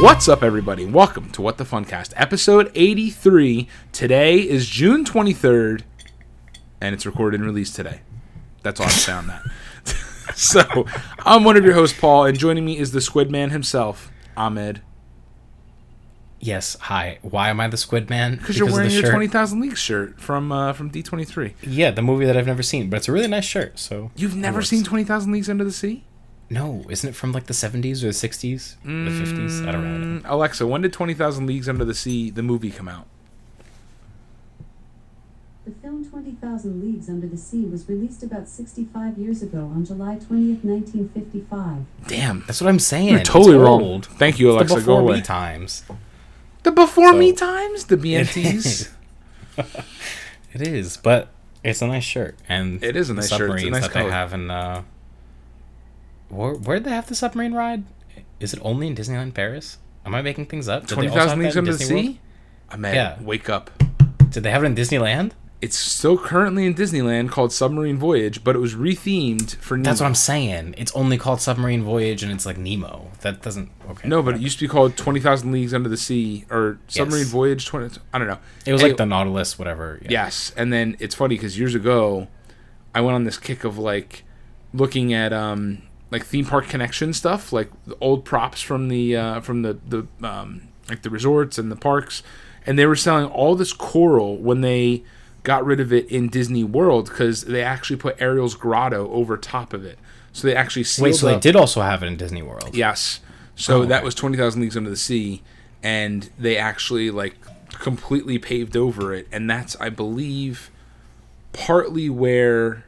What's up, everybody? Welcome to What the Funcast, episode 83. Today is June 23rd, and it's recorded and released today. That's all I found that. so, I'm one of your hosts, Paul, and joining me is the Squid Man himself, Ahmed. Yes, hi. Why am I the Squid Man? Because you're wearing your shirt. 20,000 Leagues shirt from uh, from D23. Yeah, the movie that I've never seen, but it's a really nice shirt. So You've never seen 20,000 Leagues Under the Sea? No, isn't it from like the 70s or the 60s, the 50s? I don't really know. Mm, Alexa, when did 20,000 Leagues Under the Sea, the movie, come out? The film 20,000 Leagues Under the Sea was released about 65 years ago on July 20th, 1955. Damn. That's what I'm saying. You're It's totally wrong. old. Thank you, Alexa. the Go away. me times. The before So- me times, the BMTs? It is, but it's a nice shirt, and It is a the nice shirt. It's a nice that color. they have in. Uh, where where'd they have the submarine ride? Is it only in Disneyland Paris? Am I making things up? Did also have leagues under the World? sea. Ahmed, Yeah. wake up. Did they have it in Disneyland? It's still currently in Disneyland called Submarine Voyage, but it was rethemed for Nemo. That's what I'm saying. It's only called Submarine Voyage, and it's like Nemo. That doesn't. Okay. No, but it used to be called Twenty Thousand Leagues Under the Sea or Submarine Yes. Voyage Twenty. I don't know. it was Anyway, like the Nautilus, whatever. yeah. Yes, and then it's funny because years ago, I went on this kick of like looking at um like theme park connection stuff, like the old props from the uh, from the the um like the resorts and the parks, and they were selling all this coral when they got rid of it in Disney World because they actually put Ariel's grotto over top of it, so they actually sealed Wait, so they did also have it in Disney World? Yes. So Oh, that was 20,000 Leagues Under the Sea. And they actually, like, completely paved over it. And that's, I believe, partly where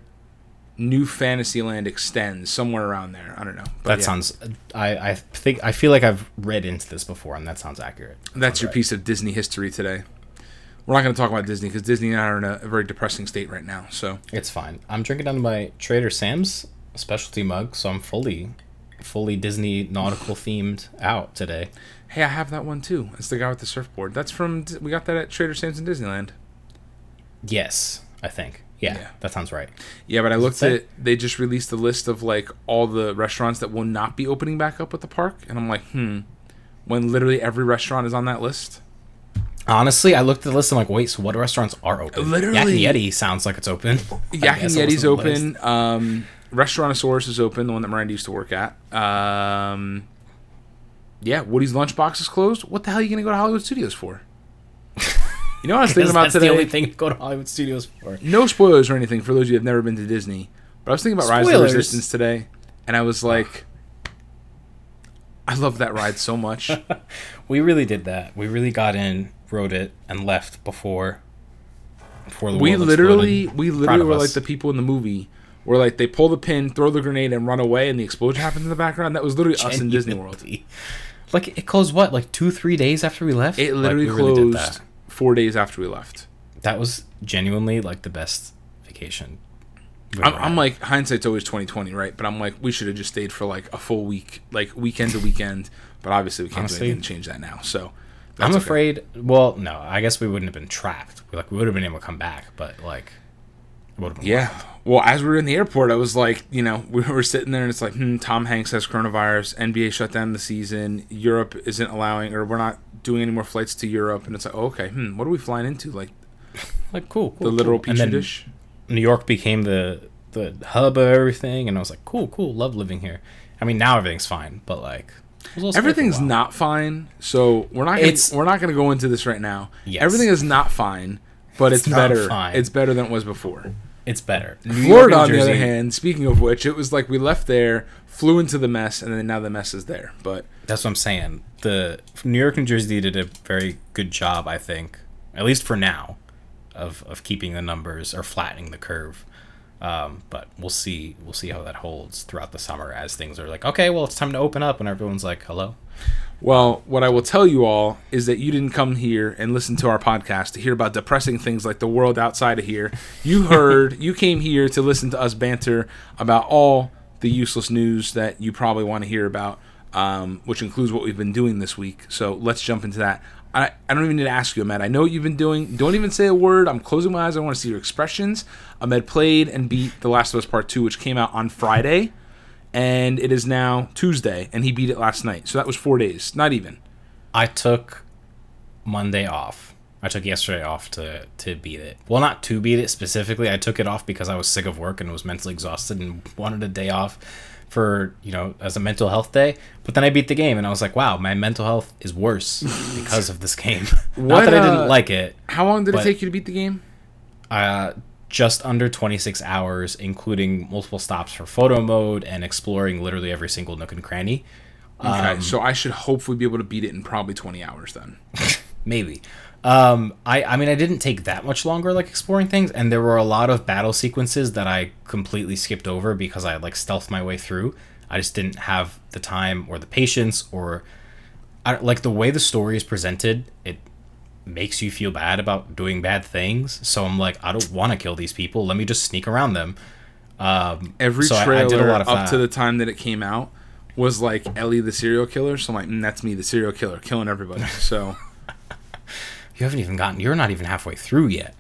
New Fantasyland extends, somewhere around there. I don't know. But That yeah, sounds. I I think I feel like I've read into this before, and that sounds accurate. That's Sounds your right. piece of Disney history today. We're not going to talk about Disney because Disney and I are in a, a very depressing state right now. So, It's fine. I'm drinking down my Trader Sam's specialty mug, so I'm fully, fully Disney nautical themed out today. hey, I have that one too. It's the guy with the surfboard. That's from, we got that at Trader Sam's in Disneyland. Yes, I think. Yeah, Yeah. that sounds right. Yeah, but I looked at they just released a list of like all the restaurants that will not be opening back up at the park, and I'm like, hmm. When literally every restaurant is on that list. Honestly, I looked at the list and I'm like, wait, so what restaurants are open? Literally- Yak and Yeti sounds like it's open. Yak and Yeti's wasn't on the open. Um, Restaurantosaurus is open, the one that Miranda used to work at. Um, yeah, Woody's Lunchbox is closed. What the hell are you gonna go to Hollywood Studios for? You know what I was thinking about That's today? the only thing to go to Hollywood Studios for. no spoilers or anything for those of you who have never been to Disney. But I was thinking about Rise of the Spoilers. Resistance today, and I was like, I love that ride so much. We really did that. We really got in, rode it, and left before. Before the we world literally, exploded. we Proud literally of were us. like the people in the movie where like they pull the pin, throw the grenade, and run away, and the explosion happens in the background. That was literally us in Disney World. Like it closed what, like two, three days after we left. It Like, literally we really did closed four days after we left. That. was genuinely like the best vacation. I'm, I'm like hindsight's always 2020, right? But I'm like we should have just stayed for like a full week, like weekend to weekend. But obviously we can't Honestly, do anything to change that now. So I'm okay. afraid. Well, no, I guess we wouldn't have been trapped. Like we would have been able to come back, but like, it would have been Yeah. Well, as we were in the airport, I was like, you know, we were sitting there and it's like, hmm, Tom Hanks has coronavirus. NBA shut down the season. Europe isn't allowing, or we're not doing any more flights to Europe. And it's like, oh, okay, hmm, what are we flying into? Like like cool. the literal cool. Petri dish? New York became the the hub of everything, and I was like, cool, cool, love living here. I mean, now everything's fine, but like, I was a little scared for a Everything's not fine. So we're not. Gonna, It's- we're not going to go into this right now. Yes. Everything is not fine, but it's, It's better. It's better than it was before. It's better. New Florida, York on the other hand, speaking of which, it was like we left there, flew into the mess, and then now the mess is there. But That's what I'm saying. The New York and Jersey did a very good job, I think, at least for now, of of keeping the numbers or flattening the curve. Um, but we'll see. We'll see how that holds throughout the summer as things are like, okay, well, it's time to open up, and everyone's like, hello. Well, what I will tell you all is that you didn't come here and listen to our podcast to hear about depressing things like the world outside of here. You heard, you came here to listen to us banter about all the useless news that you probably want to hear about, um, which includes what we've been doing this week. So let's jump into that. I, I don't even need to ask you, Ahmed. I know what you've been doing. Don't even say a word. I'm closing my eyes. I want to see your expressions. Ahmed played and beat The Last of Us Part 2, which came out on Friday and it is now Tuesday, and he beat it last night. So that was four days, not even. I took Monday off. I took yesterday off to to beat it. Well, not to beat it specifically. I took it off because I was sick of work and was mentally exhausted and wanted a day off for you know as a mental health day. But then I beat the game and I was like, wow, my mental health is worse because of this game. What, not that I uh, didn't like it. How long did it take you to beat the game? Uh, just under 26 hours, including multiple stops for photo mode and exploring literally every single nook and cranny. Okay, Um, so I should hopefully be able to beat it in probably 20 hours then. maybe. Um, I I mean I didn't take that much longer like exploring things, and there were a lot of battle sequences that I completely skipped over because I like stealthed my way through. I just didn't have the time or the patience or I, like the way the story is presented. It makes you feel bad about doing bad things. So I'm like, I don't want to kill these people. Let me just sneak around them. Um, Every so I- I trailer did a lot of up that. to the time that it came out was like Ellie the serial killer. So I'm like, mm, that's me, the serial killer, killing everybody. So you haven't even gotten. You're not even halfway through yet.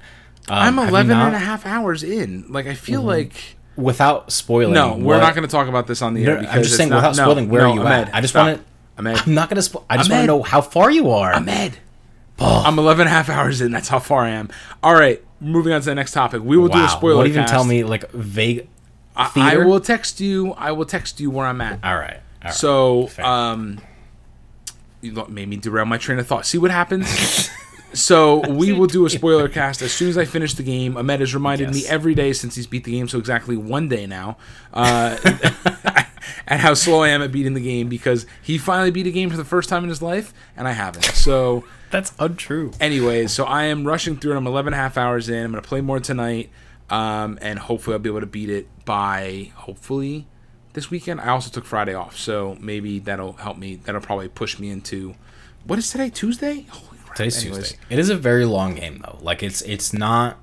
Um, I'm have 11 and Mm-hmm. a half hours in. Like, I feel like. Without spoiling. No, we're what- not going to talk about this on the No, air. I'm just saying not- without no, spoiling. Where no, are you Ahmed, at? I just want to. I'm not gonna. Spo- I just want to know how far you are. Ahmed. I'm 11 and a half hours in. That's how far I am. All right, moving on to the next topic. We will do a spoiler. Won't even cast. tell me like vague. I, I will text you. I will text you where I'm at. All right. All right. So, Fair. um, you made me derail my train of thought. See what happens. so we will do a spoiler cast as soon as I finish the game. Ahmed has reminded me every day since he's beat the game, so exactly one day now, uh, and how slow I am at beating the game because he finally beat a game for the first time in his life, and I haven't. So. That's untrue. Anyways, so I am rushing through it. I'm 11 and a half hours in. I'm going to play more tonight. Um, and hopefully I'll be able to beat it by hopefully this weekend. I also took Friday off, so maybe that'll help me. That'll probably push me into what is today? Tuesday? Holy crap. Today's Anyways, Tuesday. It is a very long game though. Like it's it's not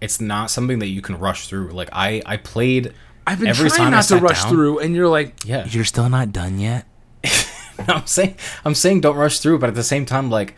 it's not something that you can rush through. Like I I played I've been every trying time not to rush down- through, and you're like, Yeah. you're still not done yet. I'm saying I'm saying don't rush through, but at the same time, like,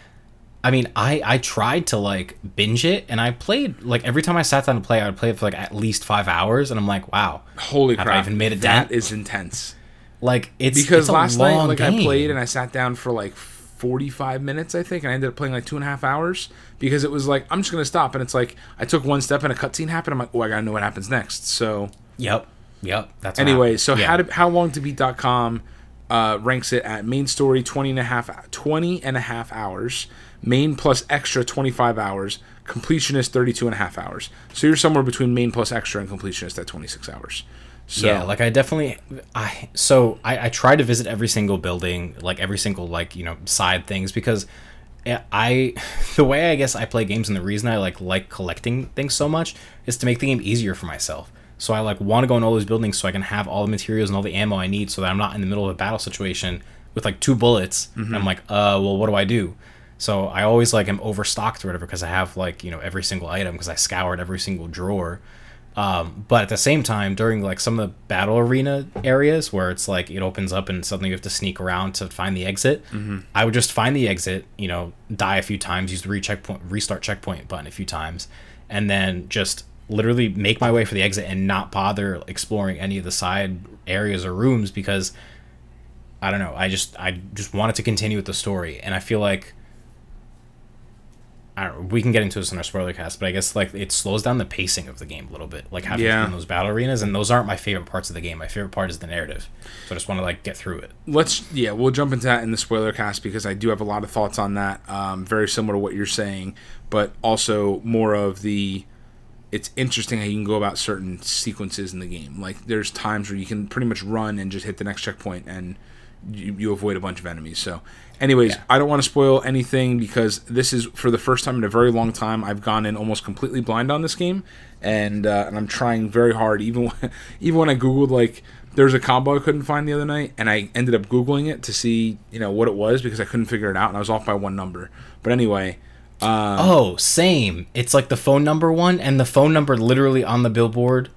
I mean, I I tried to like binge it, and I played like every time I sat down to play, I would play it for like at least five hours, and I'm like, wow, Holy crap! I even made it That down? is intense. like it's Because it's last night, long like I played and I sat down for like 45 minutes, I think, and I ended up playing like two and a half hours because it was like I'm just gonna stop, and it's like I took one step and a cutscene happened. I'm like, oh, I gotta know what happens next. So Yep, yep. That's anyway, so Yeah. how to, how long to beat.com uh, ranks it at main story 20 and a half 20 and a half hours, main plus extra 25 hours, completionist 32 and a half hours. So you're somewhere between main plus extra and completionist at 26 hours. So yeah, like I definitely, I so I, I try to visit every single building, like every single like you know side things because I the way I guess I play games and the reason I like like collecting things so much is to make the game easier for myself. So I like want to go in all those buildings so I can have all the materials and all the ammo I need so that I'm not in the middle of a battle situation with like two bullets and I'm like, uh, well, what do I do? So I always like am overstocked or whatever because I have like you know every single item because I scoured every single drawer. Um, but at the same time, during like some of the battle arena areas where it's like it opens up and suddenly you have to sneak around to find the exit, I would just find the exit, you know, die a few times, use the recheckpoint, restart checkpoint button a few times, and then just literally make my way for the exit and not bother exploring any of the side areas or rooms because I don't know, I just I just wanted to continue with the story, and I feel like I don't we can get into this in our spoiler cast, but I guess like it slows down the pacing of the game a little bit, like having Yeah. those battle arenas, and those aren't my favorite parts of the game. My favorite part is the narrative, so I just want to like get through it. let's yeah we'll jump into that in the spoiler cast because i do have a lot of thoughts on that um, very similar to what you're saying but also more of the it's interesting how you can go about certain sequences in the game like there's times where you can pretty much run and just hit the next checkpoint and you, you avoid a bunch of enemies so anyways Yeah. i don't want to spoil anything because this is for the first time in a very long time i've gone in almost completely blind on this game and uh, and i'm trying very hard even when, even when i googled like there's a combo I couldn't find the other night, and I ended up googling it to see you know what it was because I couldn't figure it out, and I was off by one number. But anyway, uh, oh, same. It's like the phone number one, and the phone number literally on the billboard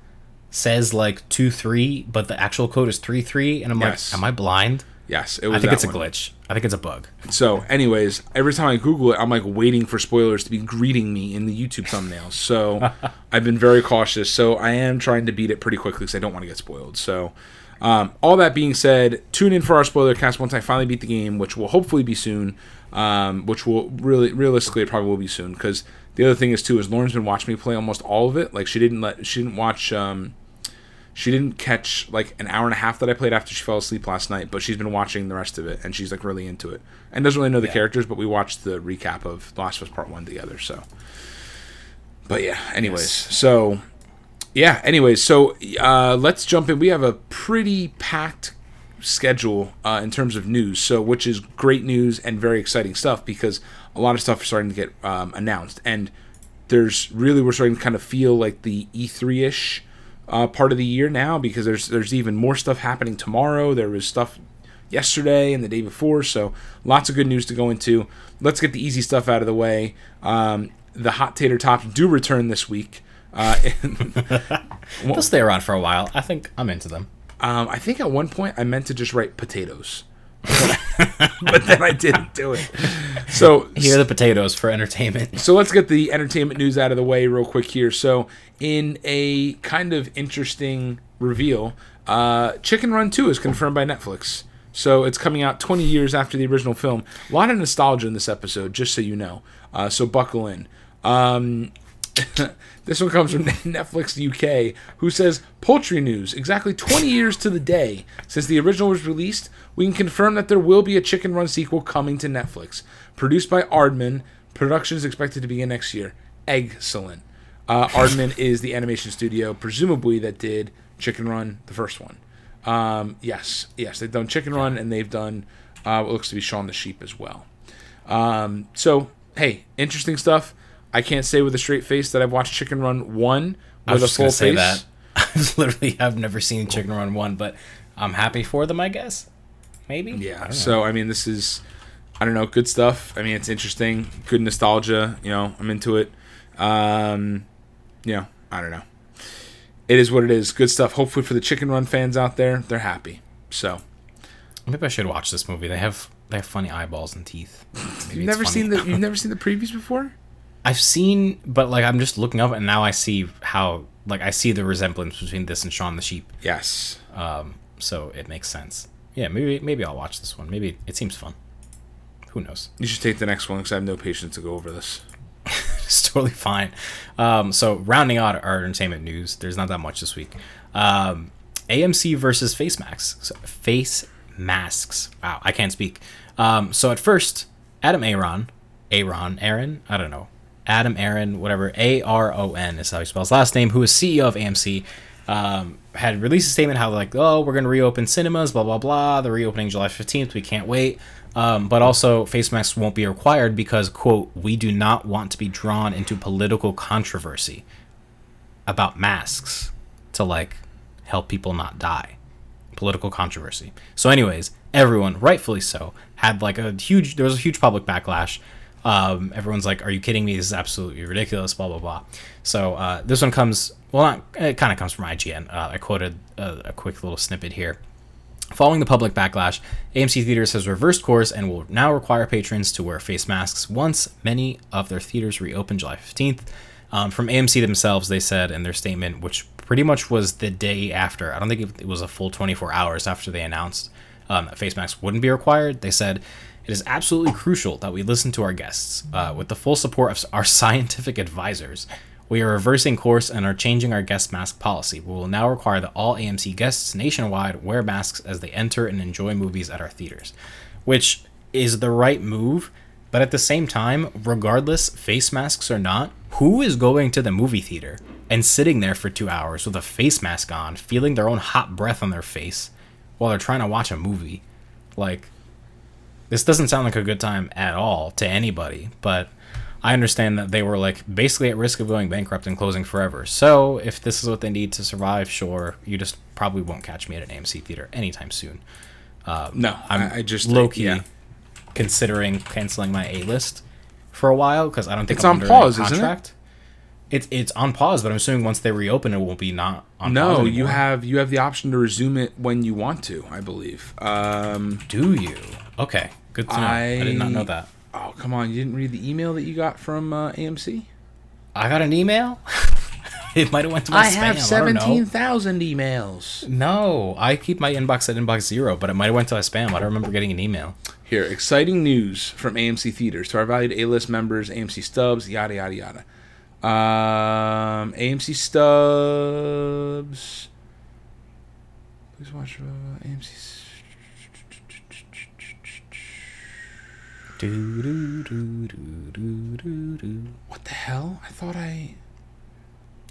says like two three, but the actual code is three three, and I'm Yes. like, am I blind? Yes, it was. I think it's a glitch. I think it's a bug. So, anyways, every time I Google it, I'm like waiting for spoilers to be greeting me in the YouTube thumbnails. So, I've been very cautious. So, I am trying to beat it pretty quickly because I don't want to get spoiled. So, um, all that being said, tune in for our spoiler cast once I finally beat the game, which will hopefully be soon. Um, which will really, realistically, it probably will be soon. Because the other thing is too is Lauren's been watching me play almost all of it. Like she didn't let, she didn't watch. Um, she didn't catch like an hour and a half that I played after she fell asleep last night, but she's been watching the rest of it and she's like really into it and doesn't really know the Yeah. characters, but we watched the recap of The Last of Us Part One together. So, but yeah. Anyways, Yes. so yeah. Anyways, so uh, let's jump in. We have a pretty packed schedule uh, in terms of news, so which is great news and very exciting stuff because a lot of stuff is starting to get um, announced and there's really we're starting to kind of feel like the E3 ish uh, part of the year now because there's there's even more stuff happening tomorrow. There was stuff yesterday and the day before, so lots of good news to go into. Let's get the easy stuff out of the way. Um, the hot tater tops do return this week. Uh, They'll stay around for a while. I think I'm into them. um, I think at one point I meant to just write potatoes, but then I didn't do it. So Here are the potatoes for entertainment. So let's get the entertainment news out of the way real quick here. So, in a kind of interesting reveal, uh, Chicken Run 2 is confirmed by Netflix. So it's coming out 20 years after the original film. A lot of nostalgia in this episode, just so you know. Uh, so buckle in. Um, this one comes from Netflix UK, who says Poultry news. Exactly 20 years to the day since the original was released, we can confirm that there will be a Chicken Run sequel coming to Netflix. Produced by Aardman, production is expected to begin next year. Excellent. Uh, Aardman is the animation studio, presumably, that did Chicken Run, the first one. Um, yes, yes, they've done Chicken Run and they've done uh, what looks to be Shaun the Sheep as well. Um, so, hey, interesting stuff. I can't say with a straight face that I've watched Chicken Run 1 I with was a just full face. that. I literally have never seen Chicken Run one, but I'm happy for them. I guess. Maybe. Yeah. don't. So I mean, this is, I don't know, good stuff. I mean, it's interesting, good nostalgia. You know, I'm into it. Um, you know, I don't know. It is what it is. Good stuff. Hopefully for the Chicken Run fans out there, they're happy. So maybe I should watch this movie. They have they have funny eyeballs and teeth. Maybe you've never funny. seen the you've never seen the previews before. I've seen, but like I'm just looking up, and now I see how like I see the resemblance between this and Shaun the Sheep. Yes. Um, so it makes sense. Yeah, maybe maybe I'll watch this one. Maybe it seems fun. Who knows? You should take the next one because I have no patience to go over this. it's totally fine. Um, so rounding out our entertainment news, there's not that much this week. Um, AMC versus Face Masks. So, face masks. Wow, I can't speak. Um, so at first, Adam Aron, Aaron, Aaron, I don't know, Adam Aron, whatever, A R O N is how he spells last name, who is CEO of AMC. Um, had released a statement how like, oh, we're gonna reopen cinemas, blah blah blah. The reopening July fifteenth. We can't wait. Um, but also, face masks won't be required because, quote, we do not want to be drawn into political controversy about masks to like help people not die. Political controversy. So, anyways, everyone, rightfully so, had like a huge. There was a huge public backlash. Um, everyone's like, "Are you kidding me? This is absolutely ridiculous." Blah blah blah. So uh, this one comes. Well, not. It kind of comes from IGN. Uh, I quoted a, a quick little snippet here. Following the public backlash, AMC Theaters has reversed course and will now require patrons to wear face masks once many of their theaters reopen July 15th. Um, from AMC themselves, they said in their statement, which pretty much was the day after, I don't think it was a full 24 hours after they announced um, that face masks wouldn't be required, they said, it is absolutely crucial that we listen to our guests. Uh, with the full support of our scientific advisors, we are reversing course and are changing our guest mask policy. We will now require that all AMC guests nationwide wear masks as they enter and enjoy movies at our theaters, which is the right move. But at the same time, regardless, face masks or not, who is going to the movie theater and sitting there for two hours with a face mask on, feeling their own hot breath on their face while they're trying to watch a movie? Like, this doesn't sound like a good time at all to anybody, but I understand that they were like basically at risk of going bankrupt and closing forever. So if this is what they need to survive, sure, you just probably won't catch me at an AMC theater anytime soon. No, I'm I, just low key yeah. considering canceling my A list for a while because I don't think It's I'm on pause, any isn't it? It's it's on pause, but I'm assuming once they reopen, it will be not on pause. No, you have you have the option to resume it when you want to. I believe. Um, Do you? Okay, good to know. I, did not know that. oh come on! You didn't read the email that you got from uh, AMC? I got an email. it might have went to my spam. I don't know. thousand emails. No, I keep my inbox at inbox zero, but it might have went to my spam. I don't remember getting an email. Here, exciting news from AMC theaters to our valued A-list members, AMC stubs, yada yada yada. Um, AMC stubs. Please watch uh, AMC. Do, do, do, do, do, do, do. What the hell? I thought I.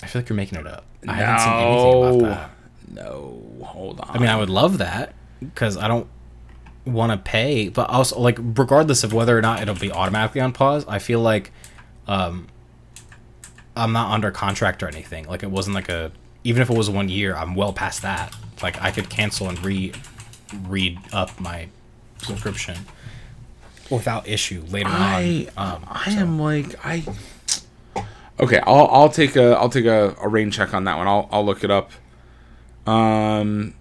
I feel like you're making it up. I haven't seen anything about No. that. No, hold on. I mean, I would love that because I don't want to pay, but also like regardless of whether or not it'll be automatically on pause, I feel like um, I'm not under contract or anything. Like it wasn't like a even if it was one year, I'm well past that. Like I could cancel and re read up my subscription without issue later I on. Um, I so- am like I. Okay, I'll I'll take a I'll take a, a rain check on that one. I'll I'll look it up. Um.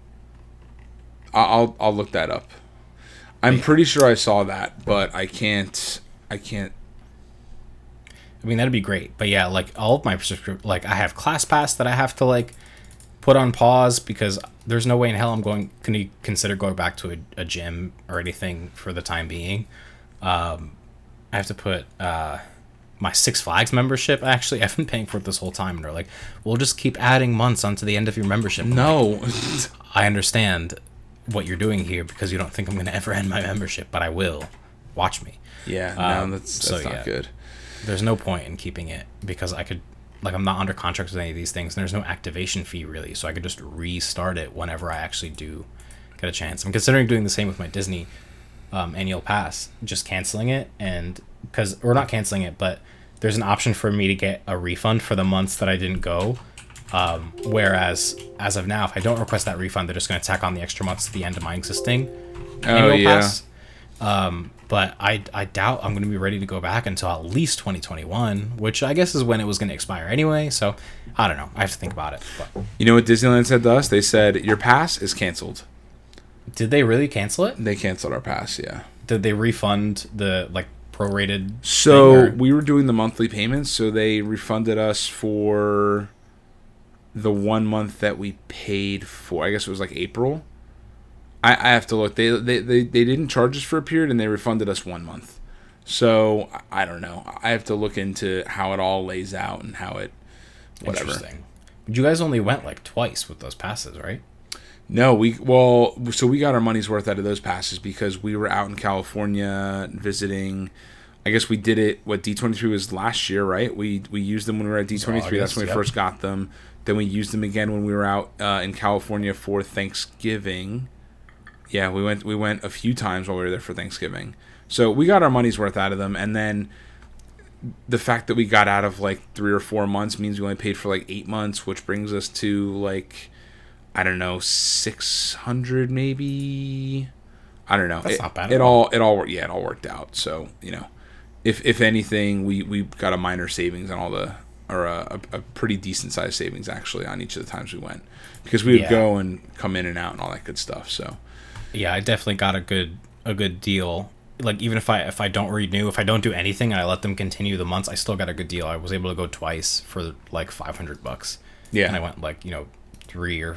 I- I'll I'll look that up. I'm pretty sure I saw that, but I can't I can't. I mean, that'd be great. But yeah, like all of my subscrip- like I have ClassPass that I have to like put on pause because there's no way in hell I'm going can you consider going back to a, a gym or anything for the time being. Um, I have to put uh, my Six Flags membership. Actually, I've been paying for it this whole time, and they're like, "We'll just keep adding months onto the end of your membership." I'm like, No. I understand what you're doing here because you don't think I'm going to ever end my membership, but I will. Watch me. yeah, Um, no, that's so, not yeah. good. there's no point in keeping it because I could like I'm not under contract with any of these things and there's no activation fee really so I could just restart it whenever I actually do get a chance. I'm considering doing the same with my Disney um, annual pass, just canceling it and because we're not canceling it, but there's an option for me to get a refund for the months that I didn't go. Um, whereas as of now, if I don't request that refund, they're just going to tack on the extra months at the end of my existing Oh yeah. um, but I, I doubt I'm going to be ready to go back until at least 2021, which I guess is when it was going to expire anyway. So I don't know. I have to think about it. But You know what Disneyland said to us? They said your pass is canceled. Did they really cancel it? They canceled our pass. Yeah. Did they refund the like prorated? So we were doing the monthly payments, so they refunded us for the one month that we paid for. I guess it was like April. I, I have to look. They, they they they didn't charge us for a period, and they refunded us one month. So I I don't know. I have to look into how it all lays out and how it whatever. Interesting. You guys only went like twice with those passes, right? No, we well, so we got our money's worth out of those passes because we were out in California visiting. I guess we did it. What D twenty three was last year, right? We we used them when we were at D twenty three. That's when we yep. first got them. Then we used them again when we were out uh, in California for Thanksgiving. Yeah, we went we went a few times while we were there for Thanksgiving. So we got our money's worth out of them, and then the fact that we got out of like three or four months means we only paid for like eight months, which brings us to like I don't know six hundred maybe. I don't know. That's it, not bad It all. it all yeah it all worked out. So you know, if if anything, we we got a minor savings on all the or a, a, a pretty decent sized savings actually on each of the times we went because we would Yeah. go and come in and out and all that good stuff. So Yeah, I definitely got a good a good deal. Like even if I if I don't renew, if I don't do anything and I let them continue the months, I still got a good deal. I was able to go twice for like 500 bucks. Yeah. And I went like, you know, 3 or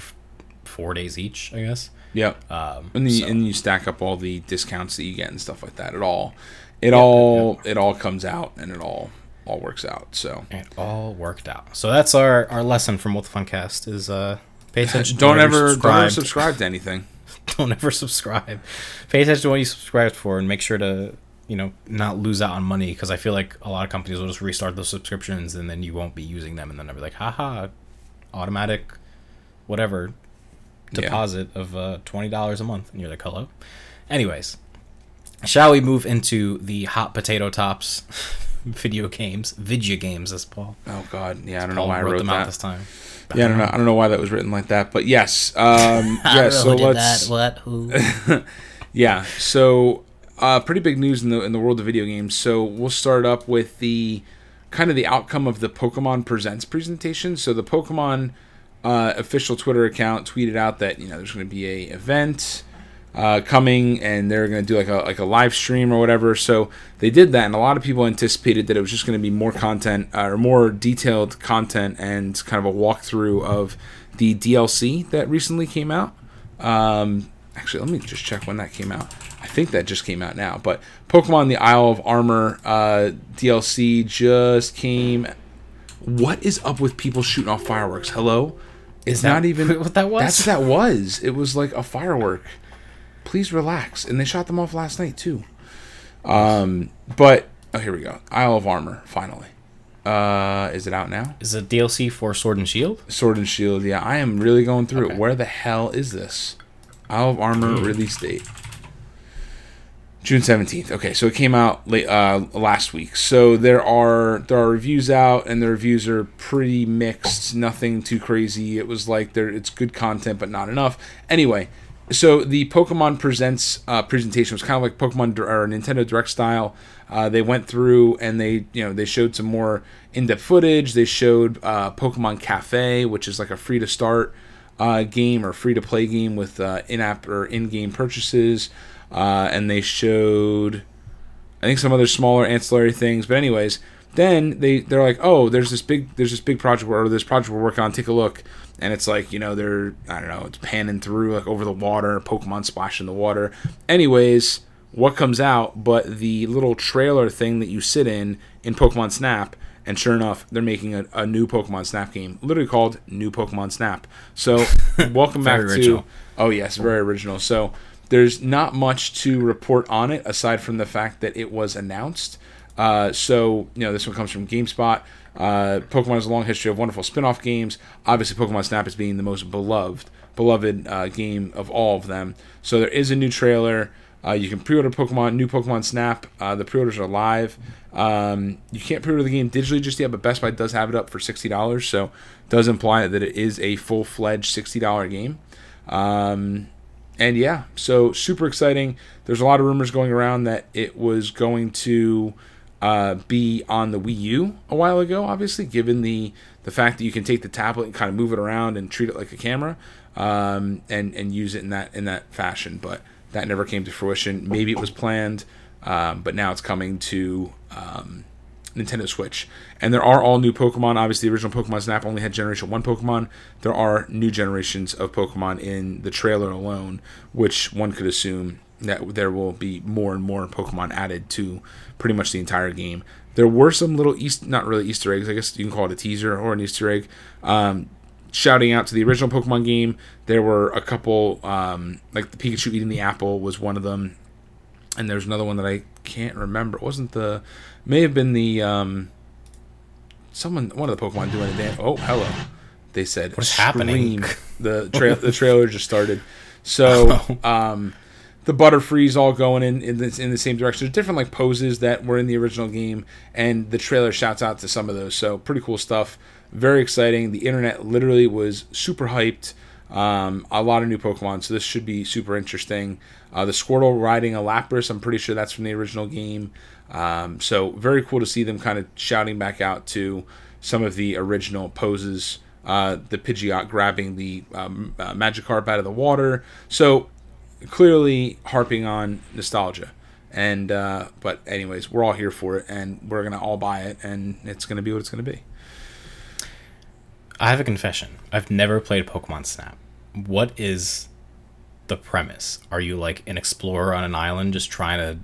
f- 4 days each, I guess. Yep. Um and so- and you stack up all the discounts that you get and stuff like that. It all, it all, it all comes out and it all, all works out. So it all worked out. So that's our our lesson from What the Funcast is uh pay attention don't ever, don't ever subscribe. subscribe to anything. don't ever subscribe. Pay attention to what you subscribed for and make sure to, you know, not lose out on money because I feel like a lot of companies will just restart those subscriptions and then you won't be using them and then they'll be like, haha, automatic, whatever, Yeah. deposit of uh, $20 a month. And you're like, hello? Anyways, shall we move into the hot potato tops video games, video games, as Paul, Oh God, yeah, I don't know Paul why I wrote wrote them out that. this time. Yeah, I don't know. I don't know why that was written like that, but yes. Um, yeah. so let's. What? Who? Yeah. So, uh, pretty big news in the in the world of video games. So we'll start up with the kind of the outcome of the Pokemon Presents presentation. So the Pokemon uh, official Twitter account tweeted out that you know there's going to be a event uh, coming and they're going to do like a like a live stream or whatever. So they did that, and a lot of people anticipated that it was just going to be more content uh, or more detailed content and kind of a walkthrough of the DLC that recently came out. Um, actually, let me just check when that came out. I think that just came out now. But Pokemon the Isle of Armor uh, DLC just came. What is up with people shooting off fireworks? Hello, it's that not even what that was? That's what that was. It was like a firework. Please relax. And they shot them off last night too. Um, but oh, here we go. Isle of Armor finally. Uh, is it out now? Is it DLC for Sword and Shield? Sword and Shield. Yeah, I am really going through Okay. it. Where the hell is this? Isle of Armor release date. June seventeenth. Okay, so it came out late uh, last week. So there are there are reviews out, and the reviews are pretty mixed. Nothing too crazy. It was like there it's good content, but not enough. Anyway, so the Pokemon Presents uh, presentation was kind of like Pokemon or Nintendo Direct style. Uh, they went through and they you know they showed some more in-depth footage. They showed uh, Pokemon Cafe, which is like a free to start uh, game or free to play game with uh, in-app or in-game purchases. Uh, and they showed I think some other smaller ancillary things. But anyways, then they they're like, oh, there's this big there's this big project or this project we're working on. Take a look, and it's like you know they're I don't know it's panning through like over the water, Pokemon splash in the water. Anyways, what comes out but the little trailer thing that you sit in in Pokemon Snap. And sure enough, they're making a, a new Pokemon Snap game, literally called New Pokemon Snap. So, welcome back Very to original. Oh yes, very original. So there's not much to report on it aside from the fact that it was announced. Uh, so you know this one comes from GameSpot. Uh, Pokemon has a long history of wonderful spin-off games. Obviously, Pokemon Snap is being the most beloved, beloved uh, game of all of them. So there is a new trailer. Uh, you can pre-order Pokemon, new Pokemon Snap. Uh, the pre-orders are live. Um, you can't pre-order the game digitally just yet, but Best Buy does have it up for sixty dollars. So it does imply that it is a full-fledged sixty dollar game. Um, and yeah, so super exciting. There's a lot of rumors going around that it was going to uh, be on the Wii U a while ago. Obviously, given the the fact that you can take the tablet and kind of move it around and treat it like a camera, um, and and use it in that in that fashion. But that never came to fruition. Maybe it was planned, um, but now it's coming to um, Nintendo Switch. And there are all new Pokemon. Obviously, the original Pokemon Snap only had Generation 1 Pokemon. There are new generations of Pokemon in the trailer alone, which one could assume that there will be more and more Pokemon added to pretty much the entire game. There were some little East, not really Easter eggs, I guess you can call it a teaser or an Easter egg, um, shouting out to the original Pokemon game. There were a couple, um, like the Pikachu eating the apple was one of them and there's another one that I can't remember. It wasn't the, may have been the, um, someone, one of the Pokemon doing a dance. Oh, hello. They said, What is happening? The tra- the trailer just started. So, um, the Butterfree's all going in in the, in the same direction. There's different like poses that were in the original game, and the trailer shouts out to some of those. So pretty cool stuff. Very exciting. The internet literally was super hyped. Um, a lot of new Pokemon, so this should be super interesting. Uh, the Squirtle riding a Lapras, I'm pretty sure that's from the original game. Um, so very cool to see them kind of shouting back out to some of the original poses. Uh, the Pidgeot grabbing the um, uh, Magikarp out of the water. So clearly harping on nostalgia. And uh, but anyways, we're all here for it, and we're gonna all buy it, and it's gonna be what it's gonna be. I have a confession. I've never played Pokemon Snap. What is the premise? Are you like an explorer on an island just trying to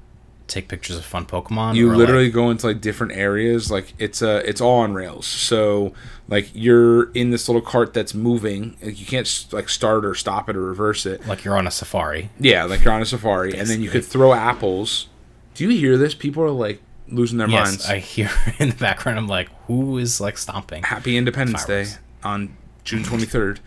take pictures of fun Pokemon? You literally like- go into like different areas. Like it's uh it's all on rails. So like you're in this little cart that's moving. Like, you can't like start or stop it or reverse it. like you're on a safari. Yeah, like you're on a safari, and then you could throw apples. Do you hear this? People are like losing their Yes, minds. I hear in the background. I'm like, who is like stomping? Happy Independence. Day on June 23rd.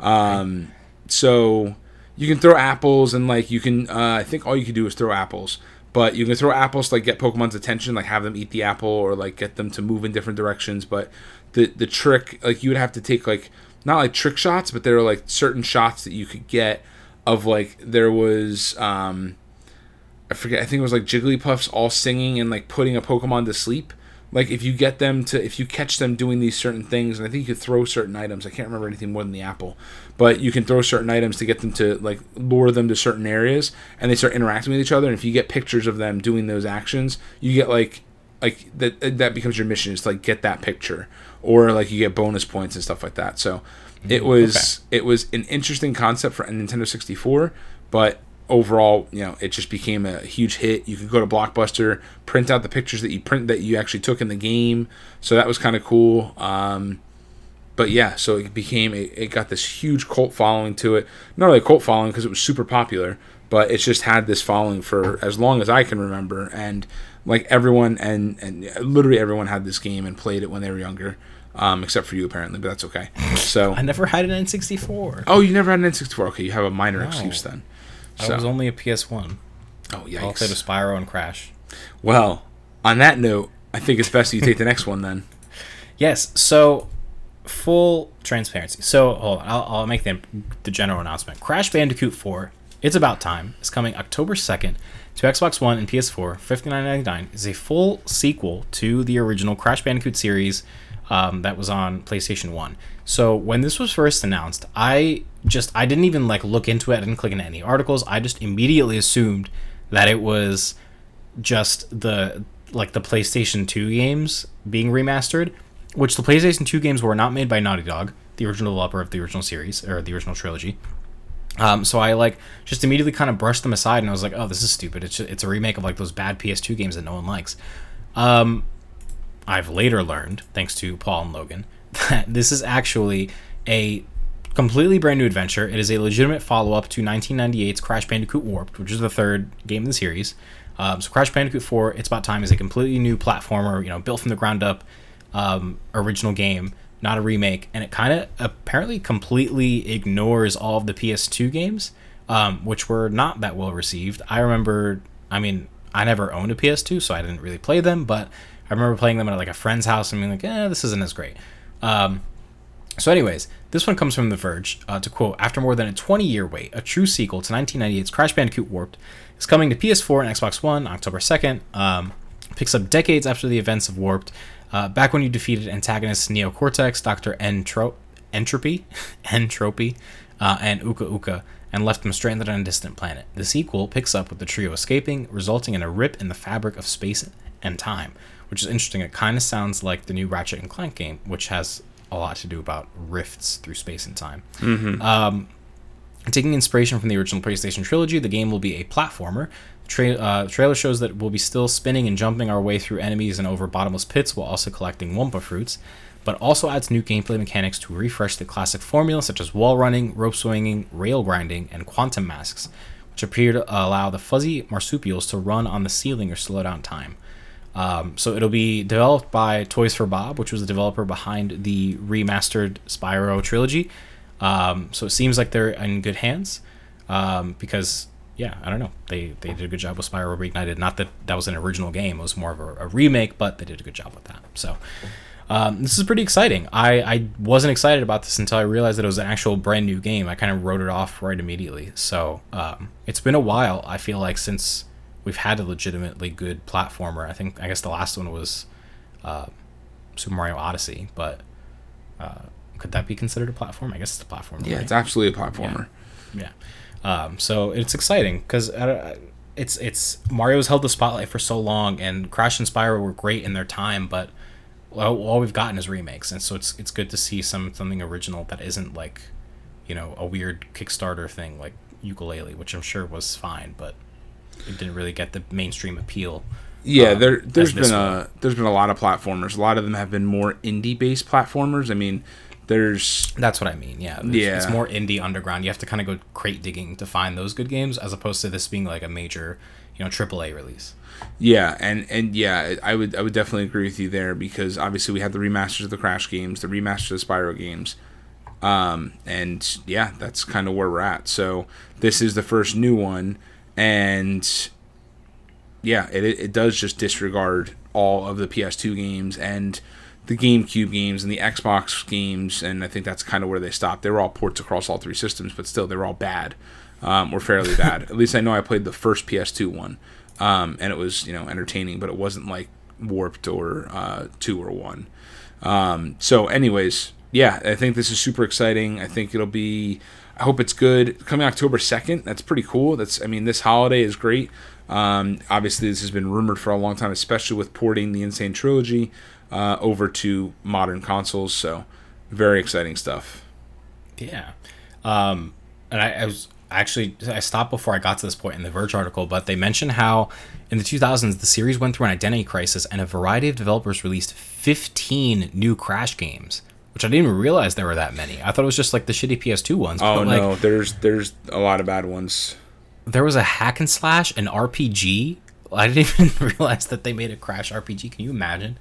Um, so you can throw apples and like you can. Uh, I think all you can do is throw apples, but you can throw apples to like get Pokemon's attention, like have them eat the apple or like get them to move in different directions. But the the trick, like you would have to take like not like trick shots, but there are like certain shots that you could get of like there was. Um, I forget. I think it was like Jigglypuffs all singing and like putting a Pokemon to sleep. Like if you get them to if you catch them doing these certain things and i think you could throw certain items i can't remember anything more than the apple but you can throw certain items to get them to like lure them to certain areas and they start interacting with each other and if you get pictures of them doing those actions you get like like that that becomes your mission is to like get that picture or like you get bonus points and stuff like that. So it mm, was it was an interesting concept for a nintendo 64 but overall, you know, it just became a huge hit. You could go to Blockbuster, print out the pictures that you print that you actually took in the game, so that was kind of cool. Um, but yeah, so it became a, it got this huge cult following to it. Not really a cult following because it was super popular, but it's just had this following for as long as I can remember, and like everyone and and literally everyone had this game and played it when they were younger. Um, except for you apparently, but that's okay. So I never had an N64. Oh, you never had an N64. Okay, you have a minor No. excuse then. I was only a PS1. oh, All played yikes. with Spyro and Crash. Well, on that note, I think it's best you take the next one then. Yes. So, full transparency. So, hold on. I'll, I'll make the, the general announcement. Crash Bandicoot 4, It's About Time, is coming October 2nd to Xbox One and PS4. $59.99 is a full sequel to the original Crash Bandicoot series um, that was on PlayStation 1. So, when this was first announced, I just, I didn't even like look into it. I didn't click into any articles. I just immediately assumed that it was just the like the PlayStation 2 games being remastered, which the PlayStation 2 games were not made by Naughty Dog, the original developer of the original series or the original trilogy. Um, so I like just immediately kind of brushed them aside and I was like, oh, this is stupid. It's just, it's a remake of like those bad PS2 games that no one likes. Um, I've later learned, thanks to Paul and Logan, that this is actually a completely brand new adventure. It is a legitimate follow up to 1998's Crash Bandicoot Warped, which is the third game in the series. Um, so Crash Bandicoot 4, It's About Time, is a completely new platformer, you know, built from the ground up, um, original game, not a remake, and it kind of apparently completely ignores all of the PS2 games, um, which were not that well received. I remember, I mean, I never owned a PS2, so I didn't really play them, but I remember playing them at like a friend's house and being like, eh, this isn't as great. Um, so, anyways, this one comes from The Verge uh, to quote After more than a 20 year wait, a true sequel to 1998's Crash Bandicoot Warped is coming to PS4 and Xbox One October 2nd. Um, picks up decades after the events of Warped, uh, back when you defeated antagonists Neo Cortex, Dr. Entro- N. Tropy, N. Tropy, uh, and Uka Uka, and left them stranded on a distant planet. The sequel picks up with the trio escaping, resulting in a rip in the fabric of space and time, which is interesting. It kind of sounds like the new Ratchet and Clank game, which has a lot to do about rifts through space and time. Um, taking inspiration from the original PlayStation trilogy, the game will be a platformer. Tra- uh, trailer shows that we'll be still spinning and jumping our way through enemies and over bottomless pits while also collecting Wumpa fruits, but also adds new gameplay mechanics to refresh the classic formula, such as wall running, rope swinging, rail grinding, and quantum masks, which appear to allow the fuzzy marsupials to run on the ceiling or slow down time. Um, so it'll be developed by Toys for Bob, which was the developer behind the remastered Spyro trilogy. Um, so it seems like they're in good hands um, because, yeah, I don't know. They, they did a good job with Spyro Reignited. Not that that was an original game, it was more of a, a remake, but they did a good job with that. So um, this is pretty exciting. I, I wasn't excited about this until I realized that it was an actual brand new game. I kind of wrote it off right immediately. So um, it's been a while, I feel like, since we've had a legitimately good platformer. I think, I guess the last one was uh, Super Mario Odyssey, but uh, could that be considered a platform? I guess it's a platform. Yeah, right? it's absolutely a platformer. Yeah. Um, so it's exciting because it's it's Mario's held the spotlight for so long, and Crash and Spyro were great in their time, but well, all we've gotten is remakes, and so it's it's good to see some something original that isn't like, you know, a weird Kickstarter thing like Yooka-Laylee, which I'm sure was fine, but it didn't really get the mainstream appeal. Yeah, um, there there's as this been one. a there's been a lot of platformers. A lot of them have been more indie based platformers. I mean, there's That's what I mean. Yeah. Yeah. It's more indie underground. You have to kind of go crate digging to find those good games, as opposed to this being like a major, you know, AAA release. Yeah, and and yeah, I would I would definitely agree with you there because obviously we had the remasters of the Crash games, the remasters of the Spyro games, um, and yeah, that's kind of where we're at. So this is the first new one, and yeah, it it does just disregard all of the PS2 games and the GameCube games and the Xbox games, and I think that's kind of where they stopped. They were all ports across all three systems, but still they were all bad, um, or fairly bad. At least I know I played the first PS2 one, um, and it was you know entertaining, but it wasn't like Warped or uh, two or one. Um, so, anyways, yeah, I think this is super exciting. I think it'll be. I hope it's good. Coming October second, that's pretty cool. That's I mean, this holiday is great. Um, obviously, this has been rumored for a long time, especially with porting the N. Sane Trilogy uh, over to modern consoles. So, very exciting stuff. Yeah. Um, and I, I was actually I stopped before I got to this point in the Verge article, but they mentioned how in the 2000s the series went through an identity crisis, and a variety of developers released 15 new Crash games, which I didn't even realize there were that many. I thought it was just like the shitty PS2 ones. Oh like, no, there's there's a lot of bad ones. there was a hack and slash, an RPG. I didn't even realize that they made a Crash RPG. Can you imagine?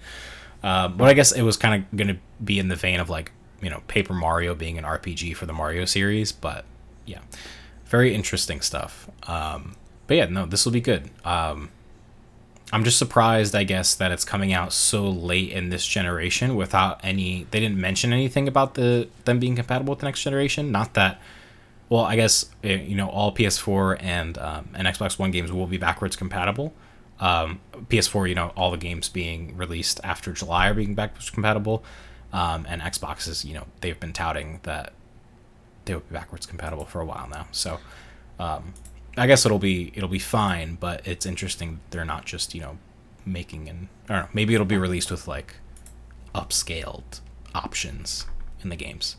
Um, but I guess it was kind of going to be in the vein of like you know Paper Mario being an RPG for the Mario series, but yeah, very interesting stuff. Um, but yeah, no, this will be good. Um, I'm just surprised, I guess, that it's coming out so late in this generation without any. They didn't mention anything about the them being compatible with the next generation. Not that well, I guess eh, you know all PS4 and um, and Xbox One games will be backwards compatible. Um, PS4, you know, all the games being released after July are being backwards compatible, um, and Xboxes, you know, they've been touting that they will be backwards compatible for a while now. So, um, I guess it'll be it'll be fine, but it's interesting they're not just you know making an I don't know maybe it'll be released with like upscaled options in the games